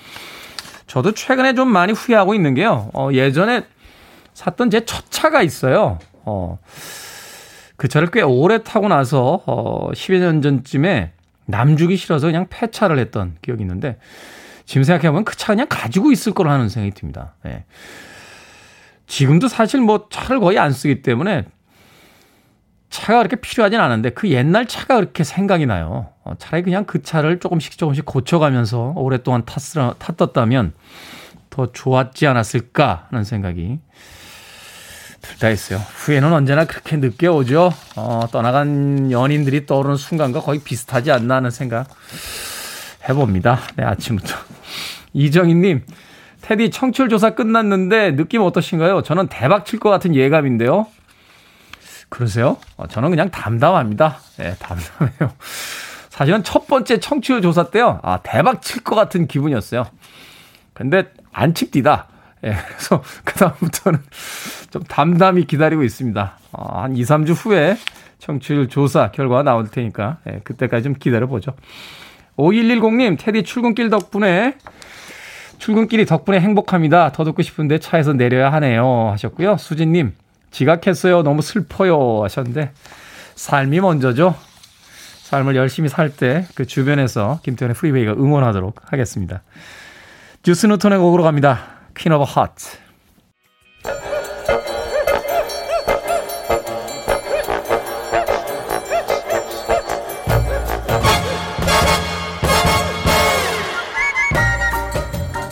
저도 최근에 좀 많이 후회하고 있는 게요. 어, 예전에 샀던 제 첫 차가 있어요. 어, 그 차를 꽤 오래 타고 나서 어 10여 년 전쯤에 남주기 싫어서 그냥 폐차를 했던 기억이 있는데 지금 생각해보면 그 차 그냥 가지고 있을 거로 하는 생각이 듭니다. 예. 지금도 사실 뭐 차를 거의 안 쓰기 때문에 차가 그렇게 필요하진 않은데 그 옛날 차가 그렇게 생각이 나요. 어, 차라리 그냥 그 차를 조금씩 조금씩 고쳐가면서 오랫동안 탔, 탔었다면 더 좋았지 않았을까 하는 생각이 들다 있어요. 후회는 언제나 그렇게 늦게 오죠. 어, 떠나간 연인들이 떠오르는 순간과 거의 비슷하지 않나 하는 생각 해봅니다. 네, 아침부터. 이정희님, 테디 청취율 조사 끝났는데 느낌 어떠신가요? 저는 대박 칠 것 같은 예감인데요. 그러세요? 어, 저는 그냥 담담합니다. 네, 담담해요. 사실은 첫 번째 청취율 조사 때요. 아, 대박 칠 것 같은 기분이었어요. 근데 안 칩디다. 예, 그래서 그다음부터는 좀 담담히 기다리고 있습니다. 어, 한 2, 3주 후에 청취율 조사 결과가 나올 테니까 예, 그때까지 좀 기다려보죠. 5110님, 태디 출근길 덕분에 출근길이 덕분에 행복합니다. 더 듣고 싶은데 차에서 내려야 하네요. 하셨고요. 수진님, 지각했어요. 너무 슬퍼요. 하셨는데, 삶이 먼저죠. 삶을 열심히 살 때 그 주변에서 김태현의 프리웨이가 응원하도록 하겠습니다. 주스 뉴턴의 곡으로 갑니다. Queen of Heart.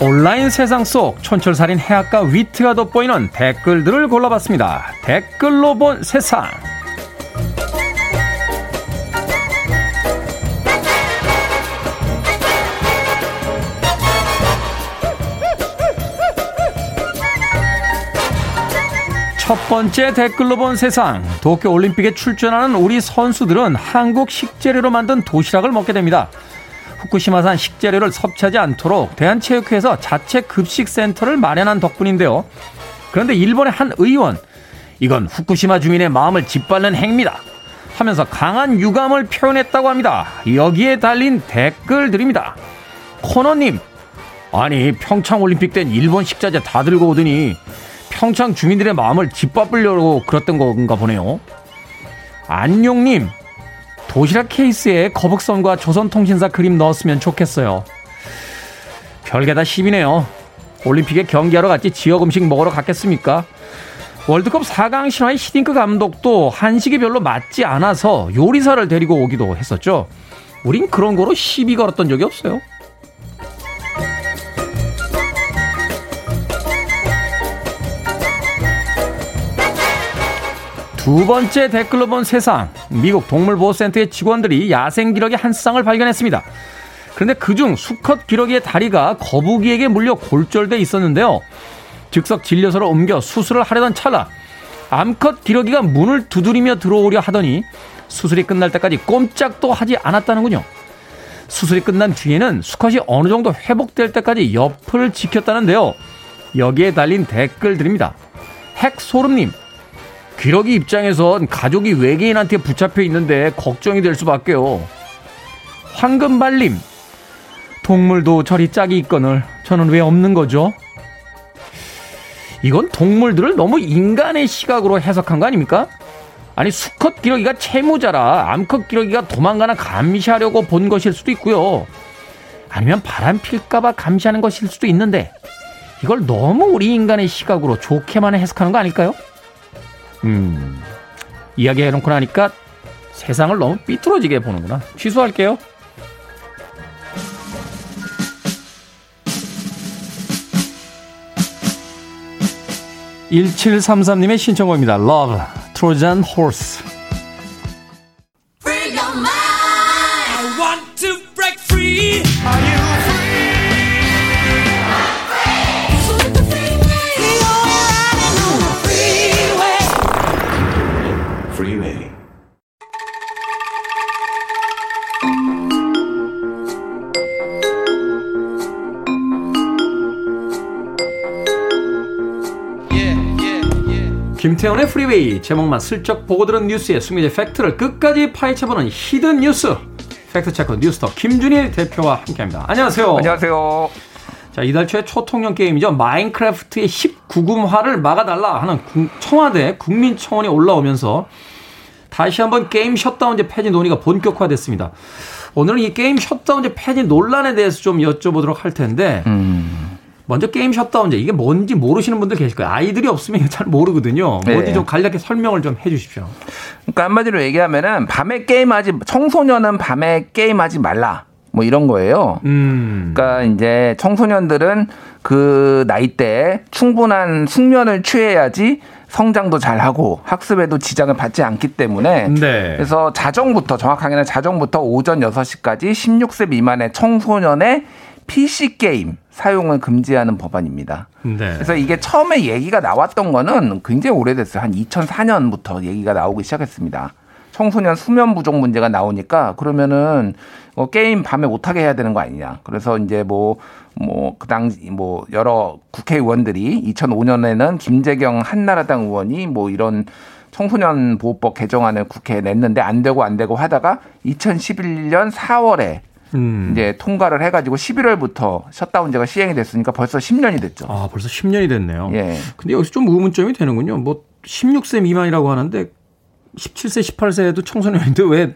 온라인 세상 속 촌철살인 해악과 위트가 돋보이는 댓글들을 골라봤습니다. 댓글로 본 세상. 첫 번째 댓글로 본 세상. 도쿄 올림픽에 출전하는 우리 선수들은 한국 식재료로 만든 도시락을 먹게 됩니다. 후쿠시마산 식재료를 섭취하지 않도록 대한체육회에서 자체 급식센터를 마련한 덕분인데요. 그런데 일본의 한 의원, 이건 후쿠시마 주민의 마음을 짓밟는 행위다. 하면서 강한 유감을 표현했다고 합니다. 여기에 달린 댓글들입니다. 코너님, 아니 평창 올림픽 땐 일본 식자재 다 들고 오더니 평창 주민들의 마음을 짓밟으려고 그랬던 건가 보네요. 안용님, 도시락 케이스에 거북선과 조선통신사 그림 넣었으면 좋겠어요. 별게 다 10이네요. 올림픽에 경기하러 갔지 지역 음식 먹으러 갔겠습니까? 월드컵 4강 신화의 히딩크 감독도 한식이 별로 맞지 않아서 요리사를 데리고 오기도 했었죠. 우린 그런 거로 시비 걸었던 적이 없어요. 두 번째 댓글로 본 세상. 미국 동물보호센터의 직원들이 야생 기러기 한 쌍을 발견했습니다. 그런데 그중 수컷 기러기의 다리가 거북이에게 물려 골절돼 있었는데요. 즉석 진료소로 옮겨 수술을 하려던 찰나 암컷 기러기가 문을 두드리며 들어오려 하더니 수술이 끝날 때까지 꼼짝도 하지 않았다는군요. 수술이 끝난 뒤에는 수컷이 어느 정도 회복될 때까지 옆을 지켰다는데요. 여기에 달린 댓글들입니다. 핵소름님, 기러기 입장에선 가족이 외계인한테 붙잡혀 있는데 걱정이 될 수밖에요. 황금발림. 동물도 저리 짝이 있거늘 저는 왜 없는 거죠? 이건 동물들을 너무 인간의 시각으로 해석한 거 아닙니까? 아니 수컷 기러기가 채무자라 암컷 기러기가 도망가나 감시하려고 본 것일 수도 있고요. 아니면 바람 필까봐 감시하는 것일 수도 있는데 이걸 너무 우리 인간의 시각으로 좋게만 해석하는 거 아닐까요? 음, 이야기해놓고 나니까 세상을 너무 삐뚤어지게 보는구나. 취소할게요. 1733님의 신청곡입니다. Love, Trojan Horse. 제목만 슬쩍 보고 들은 뉴스의 숨겨진 팩트를 끝까지 파헤쳐보는 hidden 뉴스 fact checker 뉴스톱 김준일 대표와 함께합니다. 안녕하세요. 안녕하세요. 자 이달 초에 초통령 게임이죠. 마인크래프트의 19금화를 막아달라 하는 청와대 국민청원이 올라오면서 다시 한번 게임 셧다운제 폐지 논의가 본격화됐습니다. 오늘은 이 게임 셧다운제 폐지 논란에 대해서 좀 여쭤보도록 할 텐데 음. 먼저 게임 셧다운제 이게 뭔지 모르시는 분들 계실 거예요. 아이들이 없으면 잘 모르거든요. 네. 뭔지 좀 간략히 설명을 좀 해주십시오. 그러니까 한마디로 얘기하면은 밤에 게임하지 청소년은 밤에 게임하지 말라. 뭐 이런 거예요. 음. 그러니까 이제 청소년들은 그 나이 때 충분한 숙면을 취해야지 성장도 잘하고 학습에도 지장을 받지 않기 때문에 네. 그래서 자정부터 정확하게는 자정부터 오전 6시까지 16세 미만의 청소년의 PC 게임 사용을 금지하는 법안입니다. 네. 그래서 이게 처음에 얘기가 나왔던 거는 굉장히 오래됐어요. 한 2004년부터 얘기가 나오기 시작했습니다. 청소년 수면 부족 문제가 나오니까 그러면은 뭐 게임 밤에 못하게 해야 되는 거 아니냐. 그래서 이제 뭐, 뭐, 그 당시 뭐 여러 국회의원들이 2005년에는 김재경 한나라당 의원이 뭐 이런 청소년 보호법 개정안을 국회에 냈는데 안 되고 안 되고 하다가 2011년 4월에 음. 이제 통과를 해가지고 11월부터 셧다운제가 시행이 됐으니까 벌써 10년이 됐죠. 아, 벌써 10년이 됐네요. 예. 근데 여기서 좀 의문점이 되는군요. 뭐 16세 미만이라고 하는데 17세, 18세에도 청소년인데 왜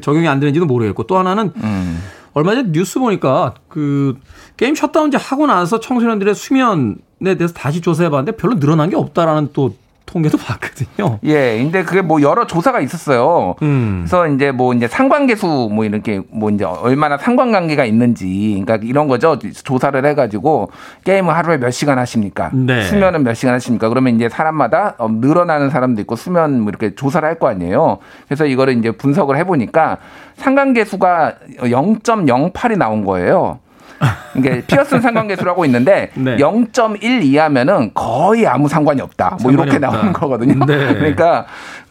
적용이 안 되는지도 모르겠고 또 하나는 음. 얼마 전에 뉴스 보니까 그 게임 셧다운제 하고 나서 청소년들의 수면에 대해서 다시 조사해 봤는데 별로 늘어난 게 없다라는 또 통계도 봤거든요. 예, 근데 그게 뭐 여러 조사가 있었어요. 음. 그래서 이제 뭐 이제 상관계수 뭐 이렇게 뭐 이제 얼마나 상관관계가 있는지, 그러니까 이런 거죠. 조사를 해가지고 게임을 하루에 몇 시간 하십니까? 네. 수면은 몇 시간 하십니까? 그러면 이제 사람마다 어, 늘어나는 사람도 있고 수면 뭐 이렇게 조사를 할 거 아니에요. 그래서 이거를 이제 분석을 해보니까 상관계수가 0.08이 나온 거예요. 이게 피어슨 상관계수라고 있는데 네. 0.1 이하면은 거의 아무 상관이 없다. 뭐 이렇게 없다. 나오는 거거든요. 네. 그러니까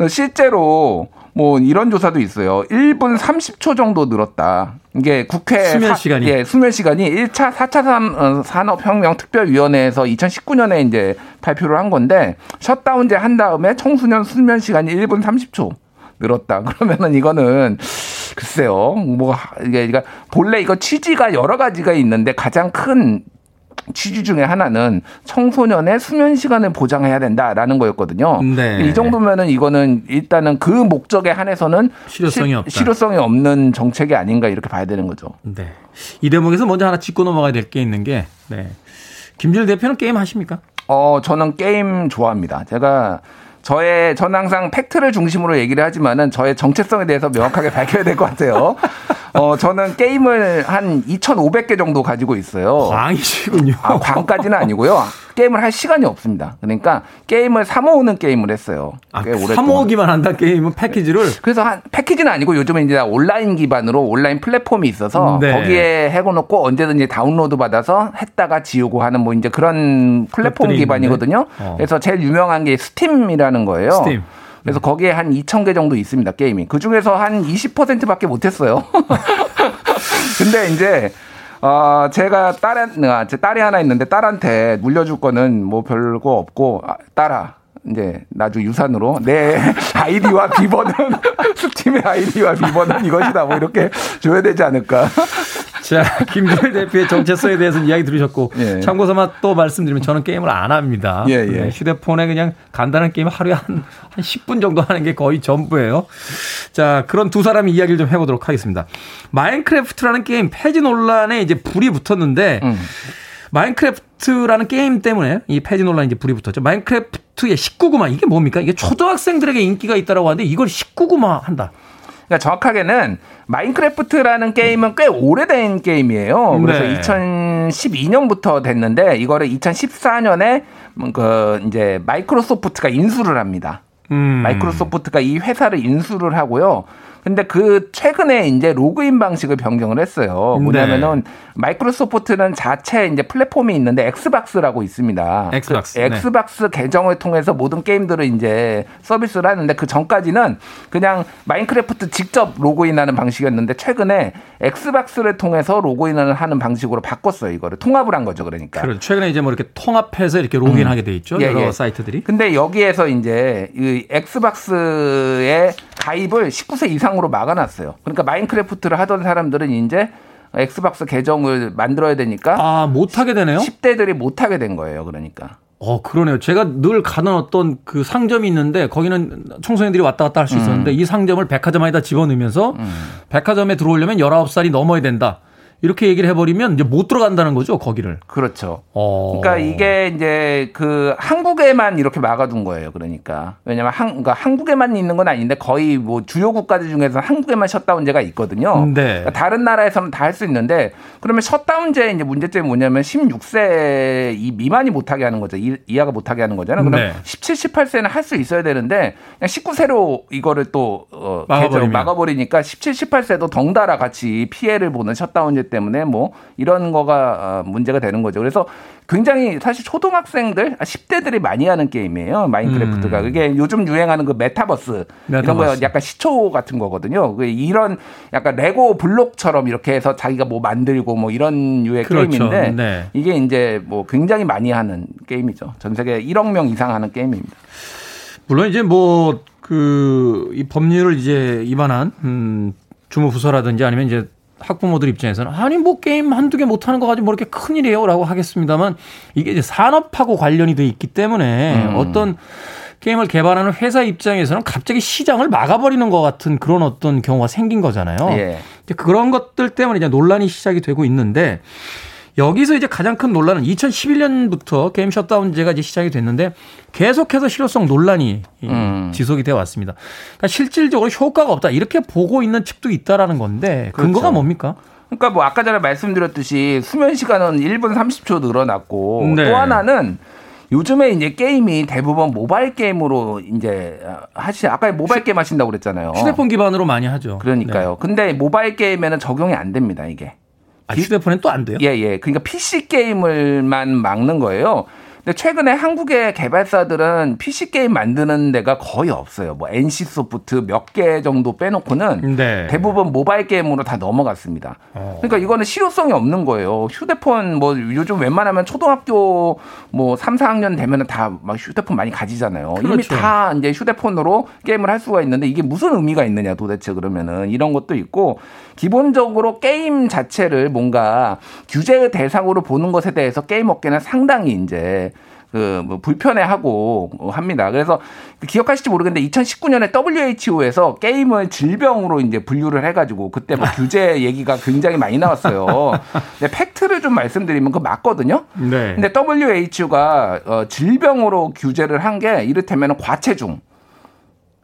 실제로 뭐 이런 조사도 있어요. 1분 30초 정도 늘었다. 이게 국회 수면 시간이 예, 수면 시간이 1차 4차 산업혁명 특별위원회에서 2019년에 이제 발표를 한 건데 셧다운제 한 다음에 청소년 수면 시간이 1분 30초 늘었다. 그러면은 이거는 글쎄요. 뭐 이게 그러니까 본래 이거 취지가 여러 가지가 있는데 가장 큰 취지 중에 하나는 청소년의 수면 시간을 보장해야 된다라는 거였거든요. 네. 이 정도면은 이거는 일단은 그 목적에 한해서는 실효성이 없다. 실효성이 없는 정책이 아닌가 이렇게 봐야 되는 거죠. 네. 이 대목에서 먼저 하나 짚고 넘어가야 될 게 있는 게 네. 김준일 대표는 게임 하십니까? 어, 저는 게임 좋아합니다. 제가 저의 저는 항상 팩트를 중심으로 얘기를 하지만은 저의 정체성에 대해서 명확하게 밝혀야 될 것 같아요. 어 저는 게임을 한 2,500개 정도 가지고 있어요. 광이시군요. 아, 광까지는 아니고요. 게임을 할 시간이 없습니다. 그러니까 게임을 사 모으는 게임을 했어요. 아, 사 모으기만 한다 게임은 패키지를. 그래서 한 패키지는 아니고 요즘에 이제 온라인 기반으로 온라인 플랫폼이 있어서 네. 거기에 해 놓고 언제든지 다운로드 받아서 했다가 지우고 하는 뭐 이제 그런 플랫폼 기반이거든요. 어. 그래서 제일 유명한 게 스팀이라는 거예요. 스팀. 그래서 거기에 한 2,000개 정도 있습니다, 게임이. 그 중에서 한 20%밖에 못했어요. 근데 이제 어, 제가 딸, 아, 제 딸이 하나 있는데 딸한테 물려줄 거는 뭐 별거 없고, 아, 딸아, 이제 나중 유산으로 내 아이디와 비번은 스팀의 아이디와 비번은 이것이다 뭐 이렇게 줘야 되지 않을까. 자, 김도일 대표의 정체성에 대해서는 이야기 들으셨고 예. 참고 삼아 또 말씀드리면 저는 게임을 안 합니다. 예, 예. 네, 휴대폰에 그냥 간단한 게임 하루에 한, 한 10분 정도 하는 게 거의 전부예요. 자, 그런 두 사람이 이야기를 좀 해보도록 하겠습니다. 마인크래프트라는 게임 폐지 논란에 이제 불이 붙었는데 음. 마인크래프트라는 게임 때문에 이 폐지 논란이 이제 불이 붙었죠. 마인크래프트의 19금화 이게 뭡니까? 이게 초등학생들에게 인기가 있다라고 하는데 이걸 19금화 한다. 그러니까 정확하게는 마인크래프트라는 게임은 꽤 오래된 게임이에요. 그래서 네. 2012년부터 됐는데 이거를 2014년에 그 이제 마이크로소프트가 인수를 합니다. 음. 마이크로소프트가 이 회사를 인수를 하고요. 근데 그 최근에 이제 로그인 방식을 변경을 했어요. 네. 뭐냐면은 마이크로소프트는 자체 이제 플랫폼이 있는데 엑스박스라고 있습니다. 엑스박스, 그 네. 엑스박스 계정을 통해서 모든 게임들을 이제 서비스를 하는데 그 전까지는 그냥 마인크래프트 직접 로그인하는 방식이었는데 최근에 엑스박스를 통해서 로그인을 하는 방식으로 바꿨어요. 이거를 통합을 한 거죠. 그러니까. 그렇죠. 최근에 이제 뭐 이렇게 통합해서 이렇게 로그인하게 돼 있죠. 예, 여러 예. 사이트들이. 근데 여기에서 이제 이 엑스박스의 가입을 19세 이상으로 막아놨어요. 그러니까 마인크래프트를 하던 사람들은 이제 엑스박스 계정을 만들어야 되니까 아, 못하게 되네요? 10대들이 못하게 된 거예요. 그러니까. 어, 그러네요. 제가 늘 가는 어떤 그 상점이 있는데 거기는 청소년들이 왔다 갔다 할 수 있었는데 이 상점을 백화점 안에다 집어넣으면서 백화점에 들어오려면 19살이 넘어야 된다. 이렇게 얘기를 해버리면 이제 못 들어간다는 거죠, 거기를. 그렇죠. 어. 그러니까 이게 이제 그 한국에만 이렇게 막아둔 거예요. 그러니까 왜냐면 한 그러니까 한국에만 있는 건 아닌데 거의 뭐 주요 국가들 중에서 한국에만 셧다운제가 있거든요. 네. 그러니까 다른 나라에서는 다 할 수 있는데 그러면 셧다운제 이제 문제점이 뭐냐면 16세 이 미만이 못하게 하는 거죠. 이, 이하가 못하게 하는 거잖아요. 그럼 네. 17, 18세는 할 수 있어야 되는데 그냥 19세로 이거를 또 어, 막아버리면. 막아버리니까 17, 18세도 덩달아 같이 피해를 보는 셧다운제 때문에 뭐 이런 거가 어, 문제가 되는 거죠. 그래서 굉장히 사실 초등학생들, 아, 10대들이 많이 하는 게임이에요. 마인크래프트가. 그게 요즘 유행하는 그 메타버스, 이런 거 메타버스. 약간 시초 같은 거거든요. 그 이런 약간 레고 블록처럼 이렇게 해서 자기가 뭐 만들고 뭐 이런 유의 그렇죠. 게임인데 네. 이게 이제 뭐 굉장히 많이 하는 게임이죠. 전 세계 1억 명 이상 하는 게임입니다. 물론 이제 뭐 그 이 법률을 이제 위반한 음 주무 부서라든지 아니면 이제 학부모들 입장에서는 아니 뭐 게임 한두 개 못하는 거 가지고 뭐 이렇게 큰일이에요라고 하겠습니다만 이게 이제 산업하고 관련이 돼 있기 때문에 음. 어떤 게임을 개발하는 회사 입장에서는 갑자기 시장을 막아버리는 것 같은 그런 어떤 경우가 생긴 거잖아요. 예. 그런 것들 때문에 이제 논란이 시작이 되고 있는데 여기서 이제 가장 큰 논란은 2011년부터 게임 셧다운제가 이제 시작이 됐는데 계속해서 실효성 논란이 이 음. 지속이 되어 왔습니다. 그러니까 실질적으로 효과가 없다 이렇게 보고 있는 측도 있다라는 건데 근거가 그렇죠. 뭡니까? 그러니까 뭐 아까 전에 말씀드렸듯이 수면 시간은 1분 30초 늘어났고 네. 또 하나는 요즘에 이제 게임이 대부분 모바일 게임으로 이제 하시 아까 모바일 게임 하신다고 그랬잖아요. 휴대폰 기반으로 많이 하죠. 그러니까요. 네. 근데 모바일 게임에는 적용이 안 됩니다, 이게. 아, 휴대폰엔 또안 돼요? 예, 예. 그러니까 PC 게임만 막는 거예요. 근데 최근에 한국의 개발사들은 PC 게임 만드는 데가 거의 없어요. 뭐 NC 소프트 몇 개 정도 빼놓고는 네. 대부분 모바일 게임으로 다 넘어갔습니다. 그러니까 이거는 실효성이 없는 거예요. 휴대폰 뭐 요즘 웬만하면 초등학교 뭐 3, 4학년 되면은 다 막 휴대폰 많이 가지잖아요. 이미 그렇죠. 다 이제 휴대폰으로 게임을 할 수가 있는데 이게 무슨 의미가 있느냐 도대체 그러면은 이런 것도 있고 기본적으로 게임 자체를 뭔가 규제의 대상으로 보는 것에 대해서 게임 업계는 상당히 이제 그 뭐 불편해하고 합니다. 그래서 기억하실지 모르겠는데 2019년에 WHO에서 게임을 질병으로 이제 분류를 해가지고 그때 뭐 규제 얘기가 굉장히 많이 나왔어요. 근데 팩트를 좀 말씀드리면 그 맞거든요. 네. 근데 WHO가 어, 질병으로 규제를 한 게 이를테면 과체중.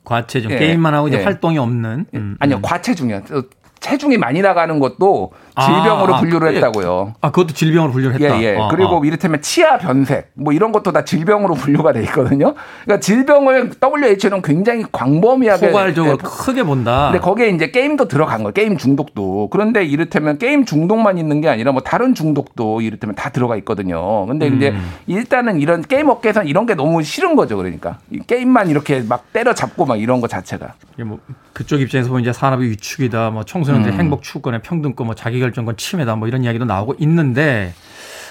과체중 예. 게임만 하고 이제 예. 활동이 없는 음, 아니요, 음. 과체중이요. 어, 체중이 많이 나가는 것도 질병으로 아, 아, 분류를 예. 했다고요. 아 그것도 질병으로 분류를 했다. 예, 예. 어, 그리고 어. 이를테면 치아 변색, 뭐 이런 것도 다 질병으로 분류가 돼 있거든요. 그러니까 질병을 WHO는 굉장히 광범위하게. 포괄적으로 예, 크게 본다. 근데 거기에 이제 게임도 들어간 거예요. 게임 중독도. 그런데 이를테면 게임 중독만 있는 게 아니라 뭐 다른 중독도 이를테면 다 들어가 있거든요. 근데 이제 음. 일단은 이런 게임 업계에서는 이런 게 너무 싫은 거죠. 그러니까. 이 게임만 이렇게 막 때려잡고 막 이런 거 자체가. 이게 뭐 그쪽 입장에서 보면 이제 산업의 위축이다, 뭐 청소년들의 음. 행복 추구권의 평등권, 뭐 자기 결정권 침해다, 뭐 이런 이야기도 나오고 있는데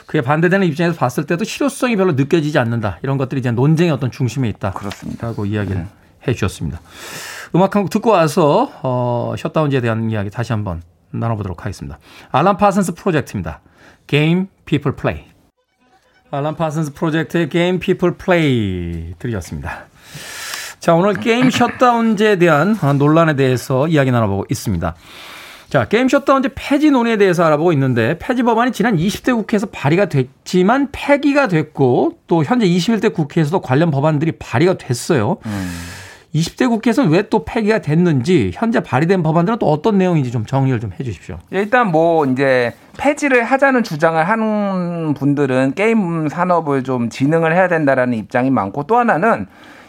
그게 반대되는 입장에서 봤을 때도 실효성이 별로 느껴지지 않는다. 이런 것들이 이제 논쟁의 어떤 중심에 있다. 그렇습니다. 라고 이야기를 해 주셨습니다. 음악 한 곡 듣고 와서 어, 셧다운제에 대한 이야기 다시 한번 나눠보도록 하겠습니다. 알람 파슨스 프로젝트입니다. Game People Play. 알람 파슨스 프로젝트의 Game People Play 들으셨습니다. 자, 오늘 게임 셧다운제에 대한 논란에 대해서 이야기 나눠보고 있습니다. 자, 게임 셧다운제 폐지 논의에 대해서 알아보고 있는데 폐지 법안이 지난 20대 국회에서 발의가 됐지만 폐기가 됐고 또 현재 21대 국회에서도 관련 법안들이 발의가 됐어요. 음. 20대 국회에서는 왜 또 폐기가 됐는지 현재 발의된 법안들은 또 어떤 내용인지 좀 정리를 좀 해 주십시오. 일단 뭐 이제 폐지를 하자는 주장을 하는 분들은 게임 산업을 좀 진흥을 해야 된다라는 입장이 많고 또 하나는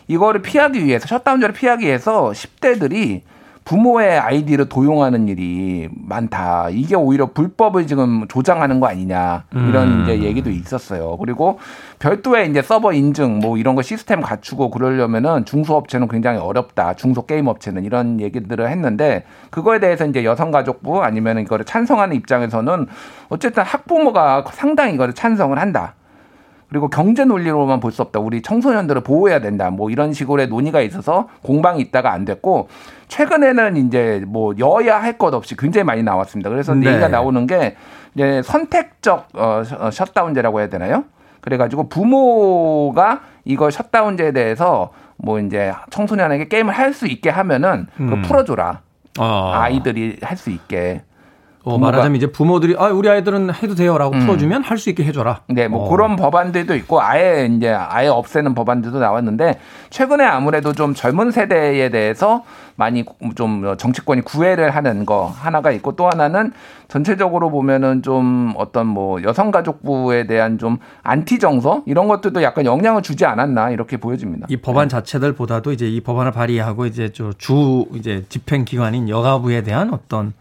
이거를 피하기 위해서 셧다운제를 피하기 위해서 10대들이 부모의 아이디를 도용하는 일이 많다. 이게 오히려 불법을 지금 조장하는 거 아니냐. 이런 음. 이제 얘기도 있었어요. 그리고 별도의 이제 서버 인증 뭐 이런 거 시스템 갖추고 그러려면은 중소업체는 굉장히 어렵다. 중소 게임 업체는 이런 얘기들을 했는데 그거에 대해서 이제 여성가족부 아니면 이거를 찬성하는 입장에서는 어쨌든 학부모가 상당히 이거를 찬성을 한다. 그리고 경제 논리로만 볼 수 없다. 우리 청소년들을 보호해야 된다. 뭐 이런 식으로의 논의가 있어서 공방이 있다가 안 됐고 최근에는 이제 뭐 여야 할 것 없이 굉장히 많이 나왔습니다. 그래서 네. 얘기가 나오는 게 이제 선택적 어, 어 셧다운제라고 해야 되나요? 그래가지고 부모가 이걸 셧다운제에 대해서 뭐 이제 청소년에게 게임을 할 수 있게 하면은 음. 그 풀어줘라. 아. 아이들이 할 수 있게. 어, 말하자면 이제 부모들이 아 우리 아이들은 해도 돼요라고 음. 풀어주면 할 수 있게 해줘라. 네, 뭐 어. 그런 법안들도 있고 아예 이제 아예 없애는 법안들도 나왔는데 최근에 아무래도 좀 젊은 세대에 대해서 많이 좀 정치권이 구애를 하는 거 하나가 있고 또 하나는 전체적으로 보면은 좀 어떤 뭐 여성가족부에 대한 좀 안티 정서 이런 것들도 약간 영향을 주지 않았나 이렇게 보여집니다. 이 법안 네. 자체들보다도 이제 이 법안을 발의하고 이제 주 이제 집행 기관인 여가부에 대한 어떤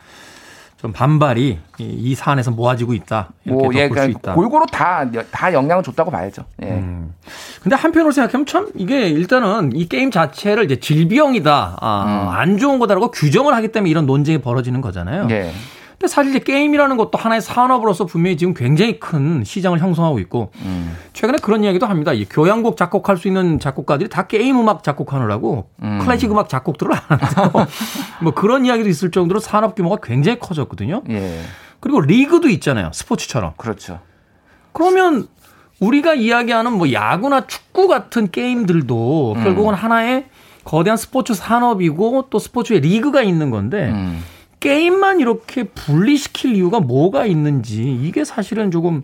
좀 반발이 이 사안에서 모아지고 있다. 이렇게 뭐, 예, 볼수 있다. 골고루 다, 다 영향을 줬다고 봐야죠. 예. 음. 근데 한편으로 생각하면 참 이게 일단은 이 게임 자체를 이제 질병이다. 아, 음. 안 좋은 거다라고 규정을 하기 때문에 이런 논쟁이 벌어지는 거잖아요. 예. 근데 사실 이제 게임이라는 것도 하나의 산업으로서 분명히 지금 굉장히 큰 시장을 형성하고 있고 음. 최근에 그런 이야기도 합니다. 이 교향곡 작곡할 수 있는 작곡가들이 다 게임 음악 작곡하느라고 음. 클래식 음악 작곡들을 안 한다고 뭐 그런 이야기도 있을 정도로 산업 규모가 굉장히 커졌거든요. 예. 그리고 리그도 있잖아요. 스포츠처럼. 그렇죠. 그러면 우리가 이야기하는 뭐 야구나 축구 같은 게임들도 음. 결국은 하나의 거대한 스포츠 산업이고 또 스포츠의 리그가 있는 건데 음. 게임만 이렇게 분리시킬 이유가 뭐가 있는지 이게 사실은 조금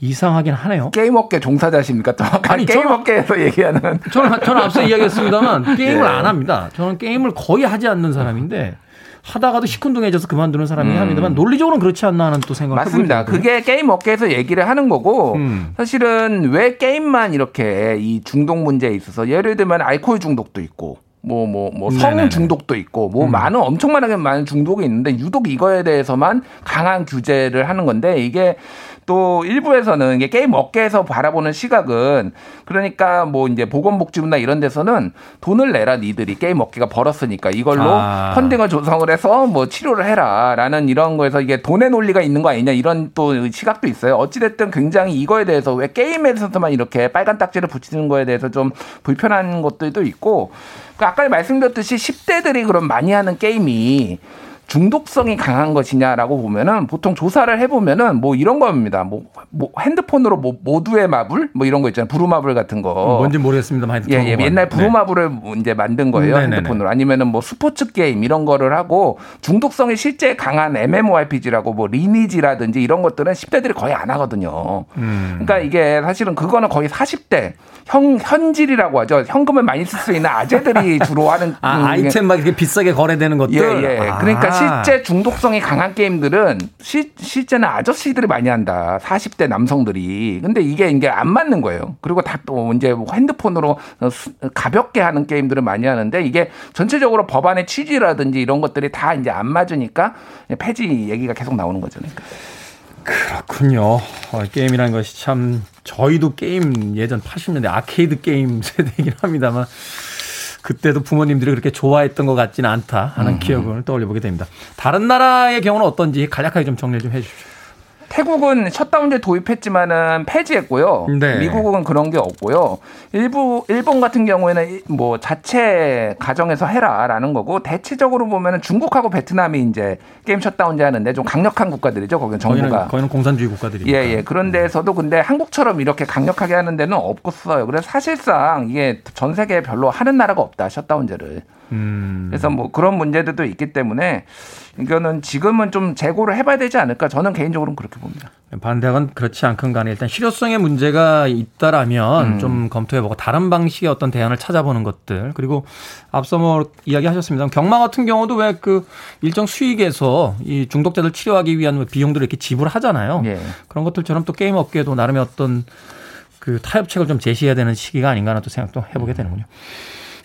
이상하긴 하네요. 게임 업계 종사자십니까? 또 아니, 게임 저는, 업계에서 얘기하는. 저는, 저는 앞서 이야기했습니다만 게임을 네. 안 합니다. 저는 게임을 거의 하지 않는 사람인데 하다가도 시큰둥해져서 그만두는 사람이 음. 합니다만 논리적으로는 그렇지 않나 하는 또 생각을 맞습니다. 그게 게임 업계에서 얘기를 하는 거고 음. 사실은 왜 게임만 이렇게 이 중독 문제에 있어서 예를 들면 알코올 중독도 있고 뭐, 뭐, 뭐, 성 중독도 있고, 뭐, 음. 많은, 엄청나게 많은 중독이 있는데, 유독 이거에 대해서만 강한 규제를 하는 건데, 이게 또 일부에서는 이게 게임 업계에서 바라보는 시각은 그러니까 뭐 이제 보건복지부나 이런 데서는 돈을 내라 니들이 게임 업계가 벌었으니까 이걸로 아. 펀딩을 조성을 해서 뭐 치료를 해라라는 이런 거에서 이게 돈의 논리가 있는 거 아니냐 이런 또 시각도 있어요. 어찌됐든 굉장히 이거에 대해서 왜 게임에서만 이렇게 빨간 딱지를 붙이는 거에 대해서 좀 불편한 것들도 있고 그 아까 말씀드렸듯이 10대들이 그럼 많이 하는 게임이 중독성이 강한 것이냐라고 보면은 보통 조사를 해보면은 뭐 이런 겁니다. 뭐, 뭐 핸드폰으로 뭐 모두의 마블 뭐 이런 거 있잖아요. 부루마블 같은 거. 뭔지 모르겠습니다만 예, 예, 옛날 네. 부루마블을 네. 이제 만든 거예요. 네네네. 핸드폰으로. 아니면은 뭐 스포츠 게임 이런 거를 하고 중독성이 실제 강한 MMORPG라고 뭐 리니지라든지 이런 것들은 10대들이 거의 안 하거든요. 음. 그러니까 이게 사실은 그거는 거의 40대 형 현질이라고 하죠. 현금을 많이 쓸 수 있는 아재들이 주로 하는 아, 음, 아이템 막 이렇게 비싸게 거래되는 것들. 예, 예. 아. 그러니까 실제 중독성이 강한 게임들은 시, 실제는 아저씨들이 많이 한다. 40대 남성들이. 근데 이게 이게 안 맞는 거예요. 그리고 다 또 이제 핸드폰으로 가볍게 하는 게임들을 많이 하는데 이게 전체적으로 법안의 취지라든지 이런 것들이 다 이제 안 맞으니까 폐지 얘기가 계속 나오는 거죠. 그러니까. 그렇군요. 어, 게임이라는 것이 참 저희도 게임 예전 80년대 아케이드 게임 세대이긴 합니다만 그때도 부모님들이 그렇게 좋아했던 것 같지는 않다 하는 음. 기억을 떠올려 보게 됩니다. 다른 나라의 경우는 어떤지 간략하게 좀 정리 좀 해 주십시오. 태국은 셧다운제 도입했지만은 폐지했고요. 네. 미국은 그런 게 없고요. 일부 일본 같은 경우에는 뭐 자체 가정에서 해라라는 거고 대체적으로 보면은 중국하고 베트남이 이제 게임 셧다운제 하는데 좀 강력한 국가들이죠. 거기는 정부가. 거기는, 거기는 공산주의 국가들이니까. 예, 예. 그런 데에서도 근데 한국처럼 이렇게 강력하게 하는 데는 없었어요. 그래서 사실상 이게 전 세계에 별로 하는 나라가 없다. 셧다운제를. 음. 그래서 뭐 그런 문제들도 있기 때문에 이거는 지금은 좀 재고를 해봐야 되지 않을까 저는 개인적으로는 그렇게 봅니다. 반대건 그렇지 않건 간에 일단 실효성의 문제가 있다라면 음. 좀 검토해보고 다른 방식의 어떤 대안을 찾아보는 것들 그리고 앞서 뭐 이야기하셨습니다. 경마 같은 경우도 왜 그 일정 수익에서 이 중독자들 치료하기 위한 비용들을 이렇게 지불하잖아요. 예. 그런 것들처럼 또 게임 업계도 나름의 어떤 그 타협책을 좀 제시해야 되는 시기가 아닌가 하는 또 생각도 해보게 되는군요.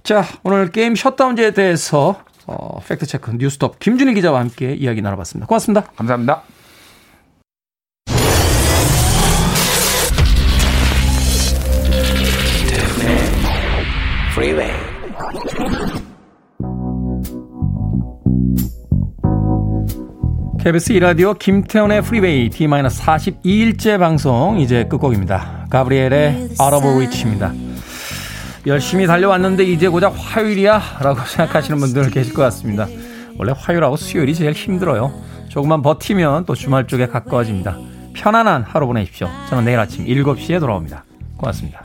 자, 오늘 게임 셧다운제에 대해서 어, 팩트체크 뉴스톱 김준일 기자와 함께 이야기 나눠봤습니다. 고맙습니다. 감사합니다. KBS 이라디오 김태훈의 프리웨이 D-42일째 방송 이제 끝곡입니다. 가브리엘의 Out of Reach입니다. 열심히 달려왔는데 이제 고작 화요일이야 라고 생각하시는 분들 계실 것 같습니다. 원래 화요일하고 수요일이 제일 힘들어요. 조금만 버티면 또 주말 쪽에 가까워집니다. 편안한 하루 보내십시오. 저는 내일 아침 7시에 돌아옵니다. 고맙습니다.